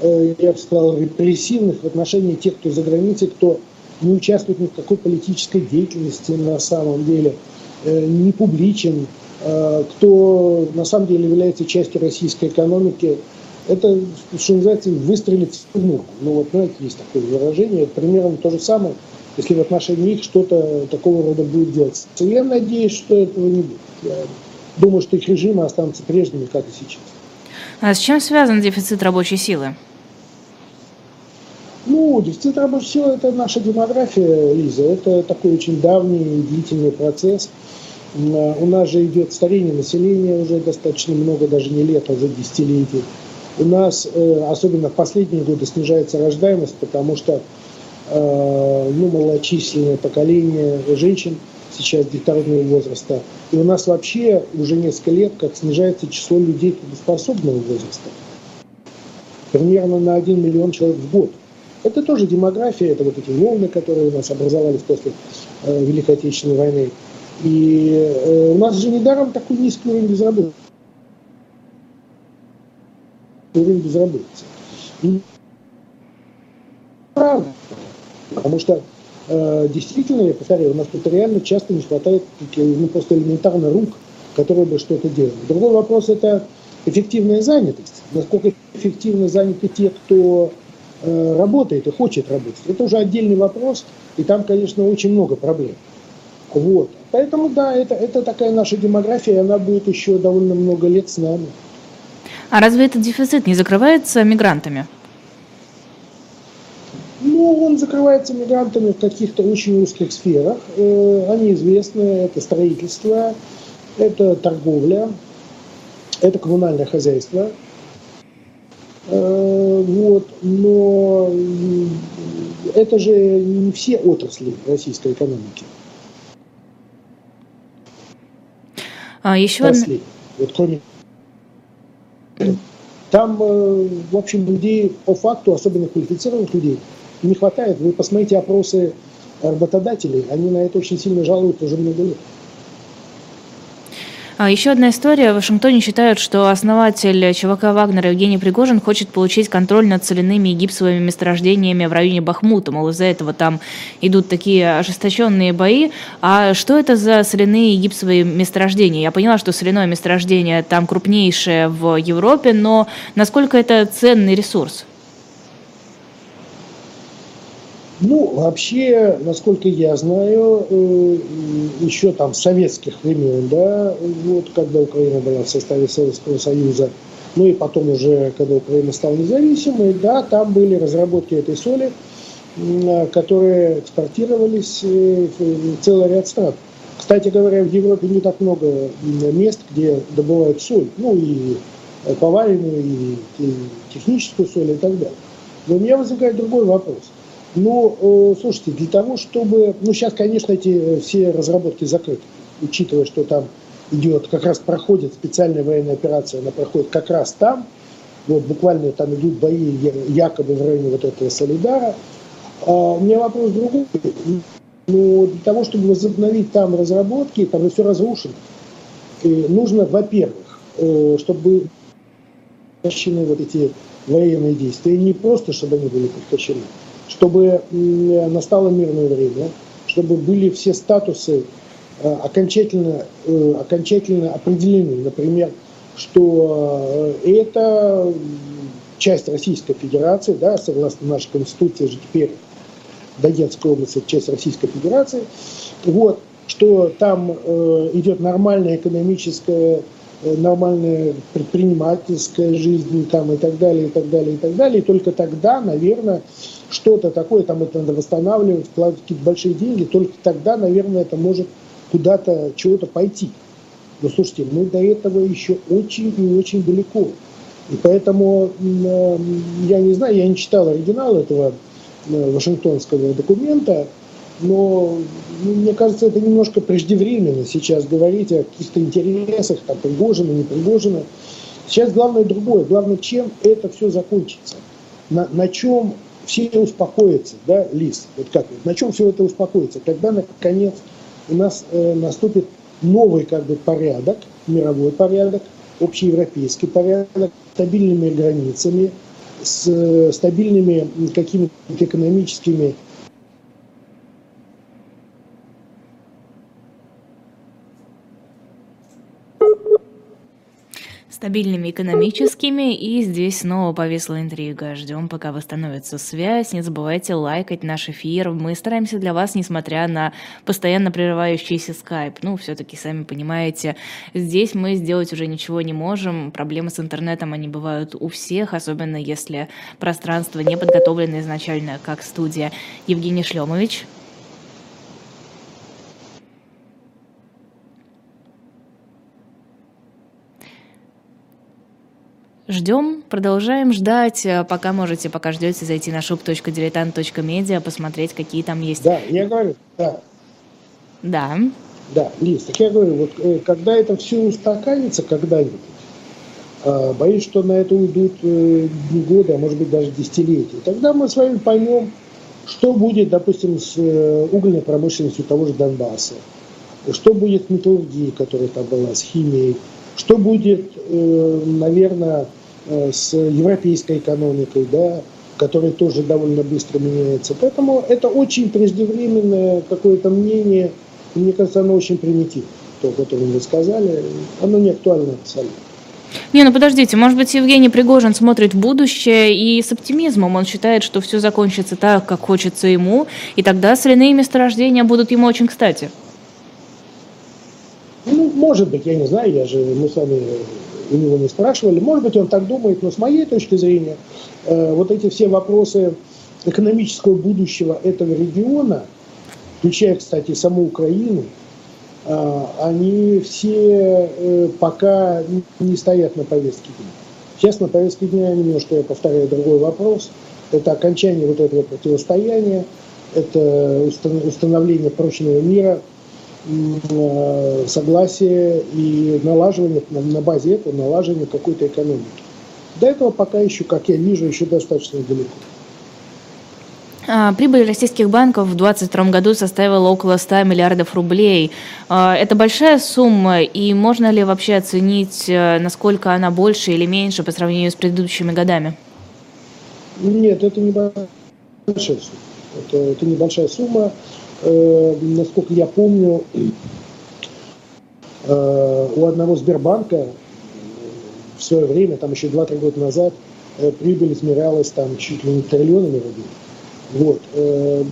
Speaker 2: э, я бы сказал, репрессивных в отношении тех, кто за границей, кто не участвует ни в какой политической деятельности на самом деле, э, не публичен, э, кто на самом деле является частью российской экономики, это, что называется, выстрелить в ногу. Ну вот, знаете, есть такое выражение. Примерно то же самое, если в отношении них что-то такого рода будет делать. Я надеюсь, что этого не будет. Я думаю, что их режимы останутся прежними, как и сейчас.
Speaker 1: А с чем связан дефицит рабочей силы?
Speaker 2: Ну, рабочей силы – это наша демография, Лиза. Это такой очень давний и длительный процесс. У нас же идет старение населения уже достаточно много, даже не лет, а уже десятилетий. У нас, э, особенно в последние годы, снижается рождаемость, потому что э, ну, малочисленное поколение женщин сейчас детородного возраста. И у нас вообще уже несколько лет, как снижается число людей трудоспособного возраста. Примерно на 1 миллион человек в год. Это тоже демография, это вот эти волны, которые у нас образовались после э, Великой Отечественной войны. И э, у нас же недаром такой низкий уровень безработицы уровень безработицы. Правда, потому что э, действительно, я повторяю, у нас тут реально часто не хватает ну, просто элементарно рук, которые бы что-то делали. Другой вопрос – это эффективная занятость. Насколько эффективно заняты те, кто э, работает и хочет работать. Это уже отдельный вопрос, и там, конечно, очень много проблем. Вот. Поэтому, да, это, это такая наша демография, и она будет еще довольно много лет с нами.
Speaker 1: А разве этот дефицит не закрывается мигрантами?
Speaker 2: Ну, он закрывается мигрантами в каких-то очень узких сферах. Э, они известны, это строительство, это торговля, это коммунальное хозяйство. Э, вот, но это же не все отрасли российской экономики.
Speaker 1: А еще отрасли.
Speaker 2: Вот кроме там, э, в общем, людей по факту, особенно квалифицированных людей, не хватает. Вы посмотрите опросы работодателей, они на это очень сильно жалуют уже много лет.
Speaker 1: А, Еще одна история. В Вашингтоне считают, что основатель ЧВК Вагнера Евгений Пригожин хочет получить контроль над соляными и гипсовыми месторождениями в районе Бахмута. Мол, из-за этого там идут такие ожесточенные бои. А что это за соляные и гипсовые месторождения? Я поняла, что соляное месторождение там крупнейшее в Европе, но насколько это ценный ресурс?
Speaker 2: Ну, вообще, насколько я знаю, э, еще там с советских времен, да, вот когда Украина была в составе Советского Союза, ну и потом уже, когда Украина стала независимой, да, там были разработки этой соли, которые экспортировались э, в целый ряд стран. Кстати говоря, в Европе не так много мест, где добывают соль, ну и поваренную, и техническую соль и так далее. Но у меня возникает другой вопрос – ну, э, слушайте, для того, чтобы... Ну, сейчас, конечно, эти э, все разработки закрыты, учитывая, что там идет, как раз проходит специальная военная операция, она проходит как раз там, вот буквально там идут бои якобы в районе вот этого Солидара. А, у меня вопрос другой. Ну, для того, чтобы возобновить там разработки, там все разрушено. И нужно, во-первых, э, чтобы прекращены вот эти военные действия, не просто, чтобы они были прекращены, чтобы настало мирное время, чтобы были все статусы э, окончательно, э, окончательно определены. Например, что э, это часть Российской Федерации, да, согласно нашей Конституции же теперь Донецкая область – часть Российской Федерации. Вот, что там идет нормальная экономическая, нормальная предпринимательская жизнь там, и так далее, и так далее, и так далее. И только тогда, наверное, что-то такое, там это надо восстанавливать, вкладывать какие-то большие деньги, только тогда, наверное, это может куда-то, чего-то пойти. Но слушайте, мы до этого еще очень и очень далеко. И поэтому э, я не знаю, я не читал оригинал этого э, вашингтонского документа, но ну, мне кажется, это немножко преждевременно сейчас говорить о каких-то интересах, там, Пригожина, не Пригожина. Сейчас главное другое. Главное, чем это все закончится. На, на чем все успокоятся, да, Лис, вот как, на чем все это успокоится? Когда, наконец, у нас э, наступит новый как бы порядок, мировой порядок, общеевропейский порядок, стабильными границами, с э, стабильными какими-то экономическими
Speaker 1: стабильными экономическими, и здесь снова повисла интрига. Ждем, пока восстановится связь. Не забывайте лайкать наш эфир. Мы стараемся для вас, несмотря на постоянно прерывающийся скайп. Ну, все-таки, сами понимаете, здесь мы сделать уже ничего не можем. Проблемы с интернетом, они бывают у всех, особенно если пространство не подготовлено изначально, как студия. Евгений Шлемович. Ждем, продолжаем ждать. Э, пока можете, пока ждете, зайти на shop.diletant.media, посмотреть, какие там есть.
Speaker 2: Да, я говорю, да.
Speaker 1: Да.
Speaker 2: Да, Лиз, так я говорю, вот э, когда это все устаканится когда-нибудь, а, боюсь, что на это уйдут э, не годы, а может быть даже десятилетия. Тогда мы с вами поймем, что будет, допустим, с угольной промышленностью того же Донбасса, что будет с металлургией, которая там была, с химией, что будет, наверное, Э, с европейской экономикой, да, которая тоже довольно быстро меняется. Поэтому это очень преждевременное какое-то мнение, мне кажется, оно очень примитивно, то, которое вы сказали, оно не актуально абсолютно.
Speaker 1: Не, ну подождите, может быть, Евгений Пригожин смотрит в будущее и с оптимизмом. Он считает, что все закончится так, как хочется ему, и тогда соляные месторождения будут ему очень кстати.
Speaker 2: Может быть, я не знаю, я же, мы с вами у него не спрашивали. Может быть, он так думает, но с моей точки зрения, э, вот эти все вопросы экономического будущего этого региона, включая, кстати, саму Украину, э, они все э, пока не стоят на повестке дня. Сейчас на повестке дня, немножко я повторяю другой вопрос, это окончание вот этого противостояния, это установление прочного мира – согласие и налаживание, на базе этого налаживание какой-то экономики. До этого пока еще, как я вижу, еще достаточно далеко.
Speaker 1: А, прибыль российских банков в 2022 году составила около 100 миллиардов рублей. А, это большая сумма, и можно ли вообще оценить, э, насколько она больше или меньше по сравнению с предыдущими годами?
Speaker 2: Нет, это небольшая сумма. Это, это небольшая сумма насколько я помню, э, у одного Сбербанка в свое время, там еще 2-3 года назад, э, прибыль измерялась там чуть ли не триллионами рублей. Вот, э,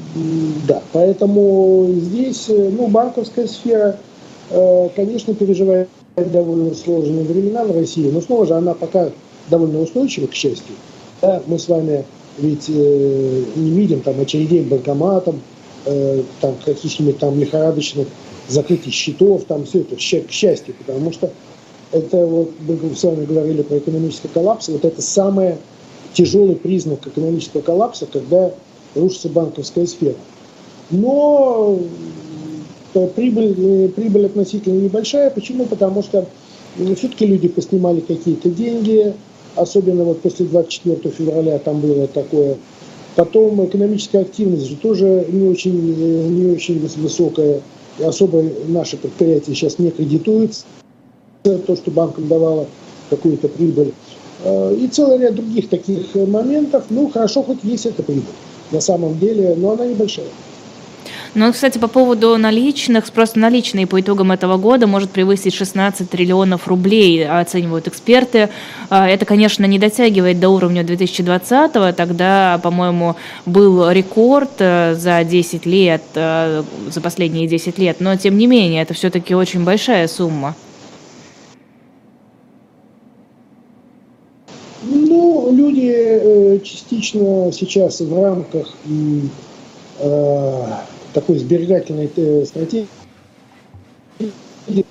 Speaker 2: да, поэтому здесь, э, ну, банковская сфера, э, конечно, переживает довольно сложные времена в России, но снова же она пока довольно устойчива, к счастью. Да, мы с вами ведь э, не видим там очередей к банкоматам, э, там, каких-нибудь там лихорадочных закрытий счетов, там все это, к счастью, потому что это вот, мы с вами говорили про экономический коллапс, вот это самый тяжелый признак экономического коллапса, когда рушится банковская сфера. Но э, прибыль, э, прибыль относительно небольшая. Почему? Потому что все-таки люди поснимали какие-то деньги, особенно вот после 24 февраля там было такое Потом экономическая активность же тоже не очень, не очень высокая. Особо наши предприятия сейчас не кредитуются. То, что банкам давало какую-то прибыль. Э, и целый ряд других таких моментов. Ну, хорошо, хоть есть эта прибыль на самом деле, но она небольшая.
Speaker 1: Ну, кстати, по поводу наличных, просто наличные по итогам этого года может превысить 16 триллионов рублей, оценивают эксперты. А, это, конечно, не дотягивает до уровня 2020-го, тогда, по-моему, был рекорд э, за 10 лет, э, за последние 10 лет, но, тем не менее, это все-таки очень большая сумма.
Speaker 2: Ну, люди э, частично сейчас в рамках такой сберегательной э, стратегии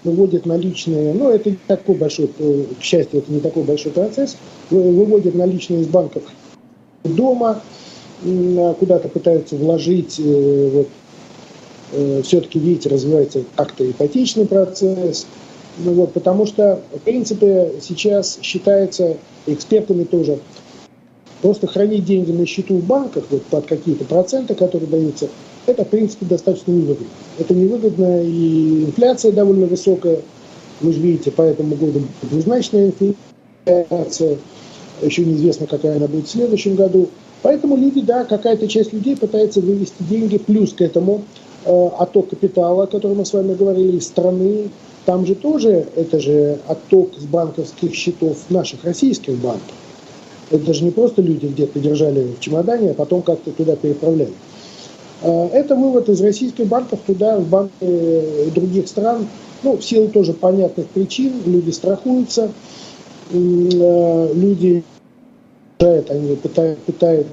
Speaker 2: выводит наличные, ну это не такой большой, э, к счастью, это не такой большой процесс, выводит наличные из банков дома, а куда-то пытаются вложить, э, вот, все-таки, видите, развивается как-то ипотечный процесс, ну, вот, потому что, в принципе, сейчас считается экспертами тоже, просто хранить деньги на счету в банках вот, под какие-то проценты, которые даются, это, в принципе, достаточно невыгодно. Это невыгодно, и инфляция довольно высокая. Вы же видите, по этому году двузначная инфляция. Еще неизвестно, какая она будет в следующем году. Поэтому люди, да, какая-то часть людей пытается вывести деньги. Плюс к этому э, отток капитала, о котором мы с вами говорили, из страны. Там же тоже, это же отток с банковских счетов наших российских банков. Это же не просто люди где-то держали в чемодане, а потом как-то туда переправляли. Э, это вывод из российских банков туда, в банки других стран. Ну, в силу тоже понятных причин. Люди страхуются, люди они пытают, пытают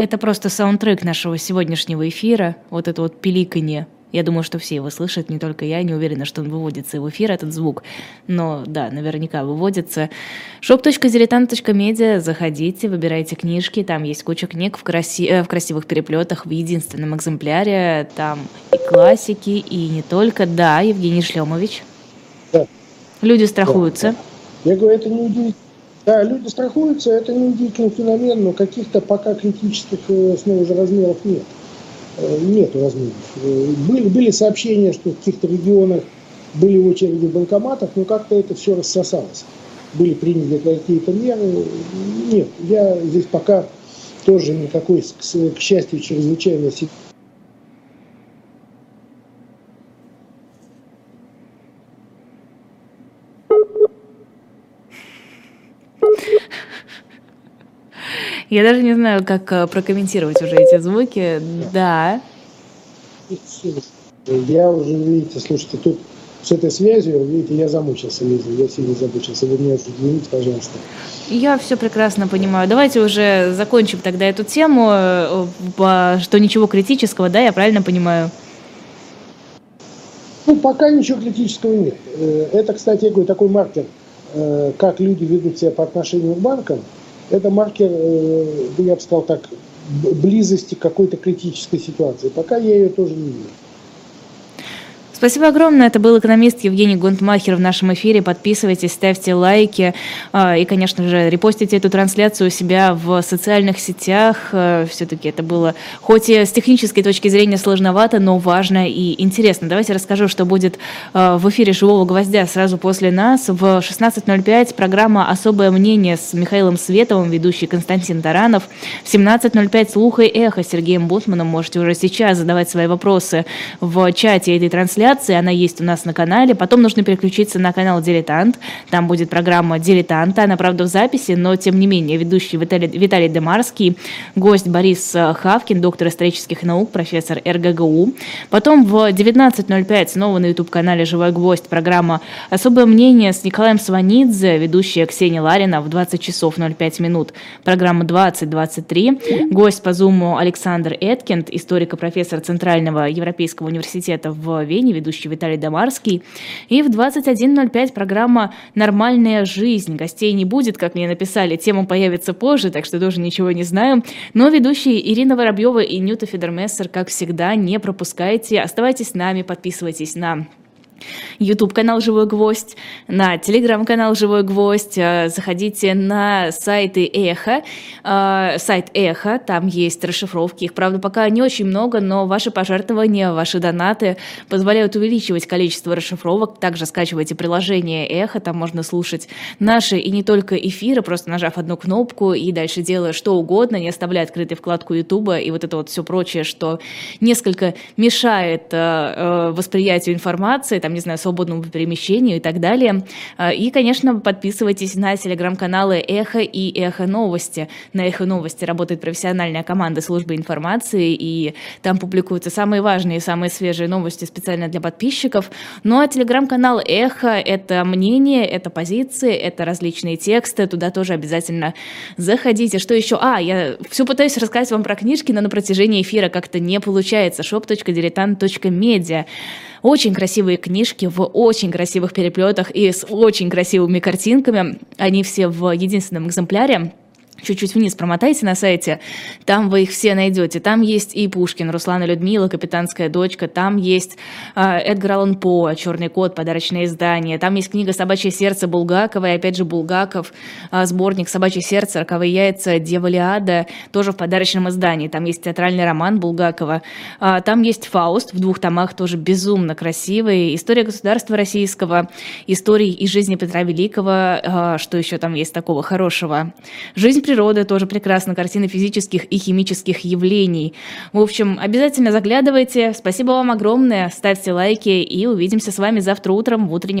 Speaker 1: Это просто саундтрек нашего сегодняшнего эфира, вот это вот пиликанье. Я думаю, что все его слышат, не только я, не уверена, что он выводится в эфир, этот звук. Но да, наверняка выводится. shop.diletant.media, заходите, выбирайте книжки, там есть куча книг в, краси... Э, в красивых переплетах, в единственном экземпляре. Там и классики, и не только. Да, Евгений Шлемович. Да. Люди страхуются.
Speaker 2: Да. Я говорю, это не удивительно. Да, люди страхуются, это не удивительный феномен, но каких-то пока критических э, снова же размеров нет. Э, нет размеров. Э, были, были сообщения, что в каких-то регионах были очереди в банкоматах, но как-то это все рассосалось. Были приняты какие-то меры. Нет, я здесь пока тоже никакой, к счастью, чрезвычайной ситуации
Speaker 1: Я даже не знаю, как э, прокомментировать уже эти звуки. Да.
Speaker 2: Я уже, видите, слушайте, тут с этой связью, видите, я замучился, Лиза, я сильно замучился. Вы меня извините, пожалуйста.
Speaker 1: Я все прекрасно понимаю. Давайте уже закончим тогда эту тему, э, что ничего критического, да, я правильно понимаю?
Speaker 2: Ну, пока ничего критического нет. Э, это, кстати, я говорю, такой маркер, как люди ведут себя по отношению к банкам – это маркер, э, я бы сказал так, близости к какой-то критической ситуации. Пока я ее тоже не вижу.
Speaker 1: Спасибо огромное. Это был экономист Евгений Гунтмахер в нашем эфире. Подписывайтесь, ставьте лайки а, и, конечно же, репостите эту трансляцию у себя в социальных сетях. А, Все-таки это было, хоть и с технической точки зрения сложновато, но важно и интересно. Давайте расскажу, что будет а, в эфире «Живого гвоздя» сразу после нас. В 16.05 программа «Особое мнение» с Михаилом Световым, ведущий Константин Таранов. В 17.05 «Слуха и эхо» с Сергеем Бутманом. Можете уже сейчас задавать свои вопросы в чате этой трансляции трансляции, она есть у нас на канале. Потом нужно переключиться на канал «Дилетант». Там будет программа «Дилетанта». Она, правда, в записи, но, тем не менее, ведущий Виталий, Виталий Демарский, гость Борис Хавкин, доктор исторических наук, профессор РГГУ. Потом в 19.05 снова на YouTube-канале «Живой гвоздь» программа «Особое мнение» с Николаем Сванидзе, ведущая Ксения Ларина в 20 часов 05 минут. Программа 2023. Гость по зуму Александр Эткинд, историк и профессор Центрального Европейского университета в Вене, ведущий Виталий Домарский. И в 21.05 программа «Нормальная жизнь». Гостей не будет, как мне написали, тема появится позже, так что тоже ничего не знаю. Но ведущие Ирина Воробьева и Нюта Федермессер, как всегда, не пропускайте. Оставайтесь с нами, подписывайтесь на YouTube канал Живой Гвоздь, на Telegram канал Живой Гвоздь, э, заходите на сайты Эхо, э, сайт Эхо, там есть расшифровки, их, правда, пока не очень много, но ваши пожертвования, ваши донаты позволяют увеличивать количество расшифровок, также скачивайте приложение Эхо, там можно слушать наши и не только эфиры, просто нажав одну кнопку и дальше делая что угодно, не оставляя открытой вкладку YouTube и вот это вот все прочее, что несколько мешает э, восприятию информации, там, не знаю, свободному перемещению и так далее. А, и, конечно, подписывайтесь на телеграм-каналы «Эхо» и «Эхо новости». На «Эхо новости» работает профессиональная команда службы информации, и там публикуются самые важные самые свежие новости специально для подписчиков. Ну а телеграм-канал «Эхо» — это мнение, это позиции, это различные тексты, туда тоже обязательно заходите. Что еще? А, я все пытаюсь рассказать вам про книжки, но на протяжении эфира как-то не получается. shop.diletant.media очень красивые книжки в очень красивых переплетах и с очень красивыми картинками. Они все в единственном экземпляре. Чуть-чуть вниз промотайте на сайте, там вы их все найдете. Там есть и Пушкин, Руслана Людмила, «Капитанская дочка», там есть э, Эдгар Аллан По, «Черный кот», подарочное издание, там есть книга «Собачье сердце» Булгакова, и опять же Булгаков, э, сборник «Собачье сердце», «Роковые яйца», «Дева Лиада», тоже в подарочном издании. Там есть театральный роман Булгакова, э, там есть «Фауст» в двух томах, тоже безумно красивый, «История государства российского», «Истории и жизни Петра Великого», э, что еще там есть такого хорошего, «Жизнь природы тоже прекрасно, картины физических и химических явлений. В общем, обязательно заглядывайте. Спасибо вам огромное, ставьте лайки и увидимся с вами завтра утром в утреннем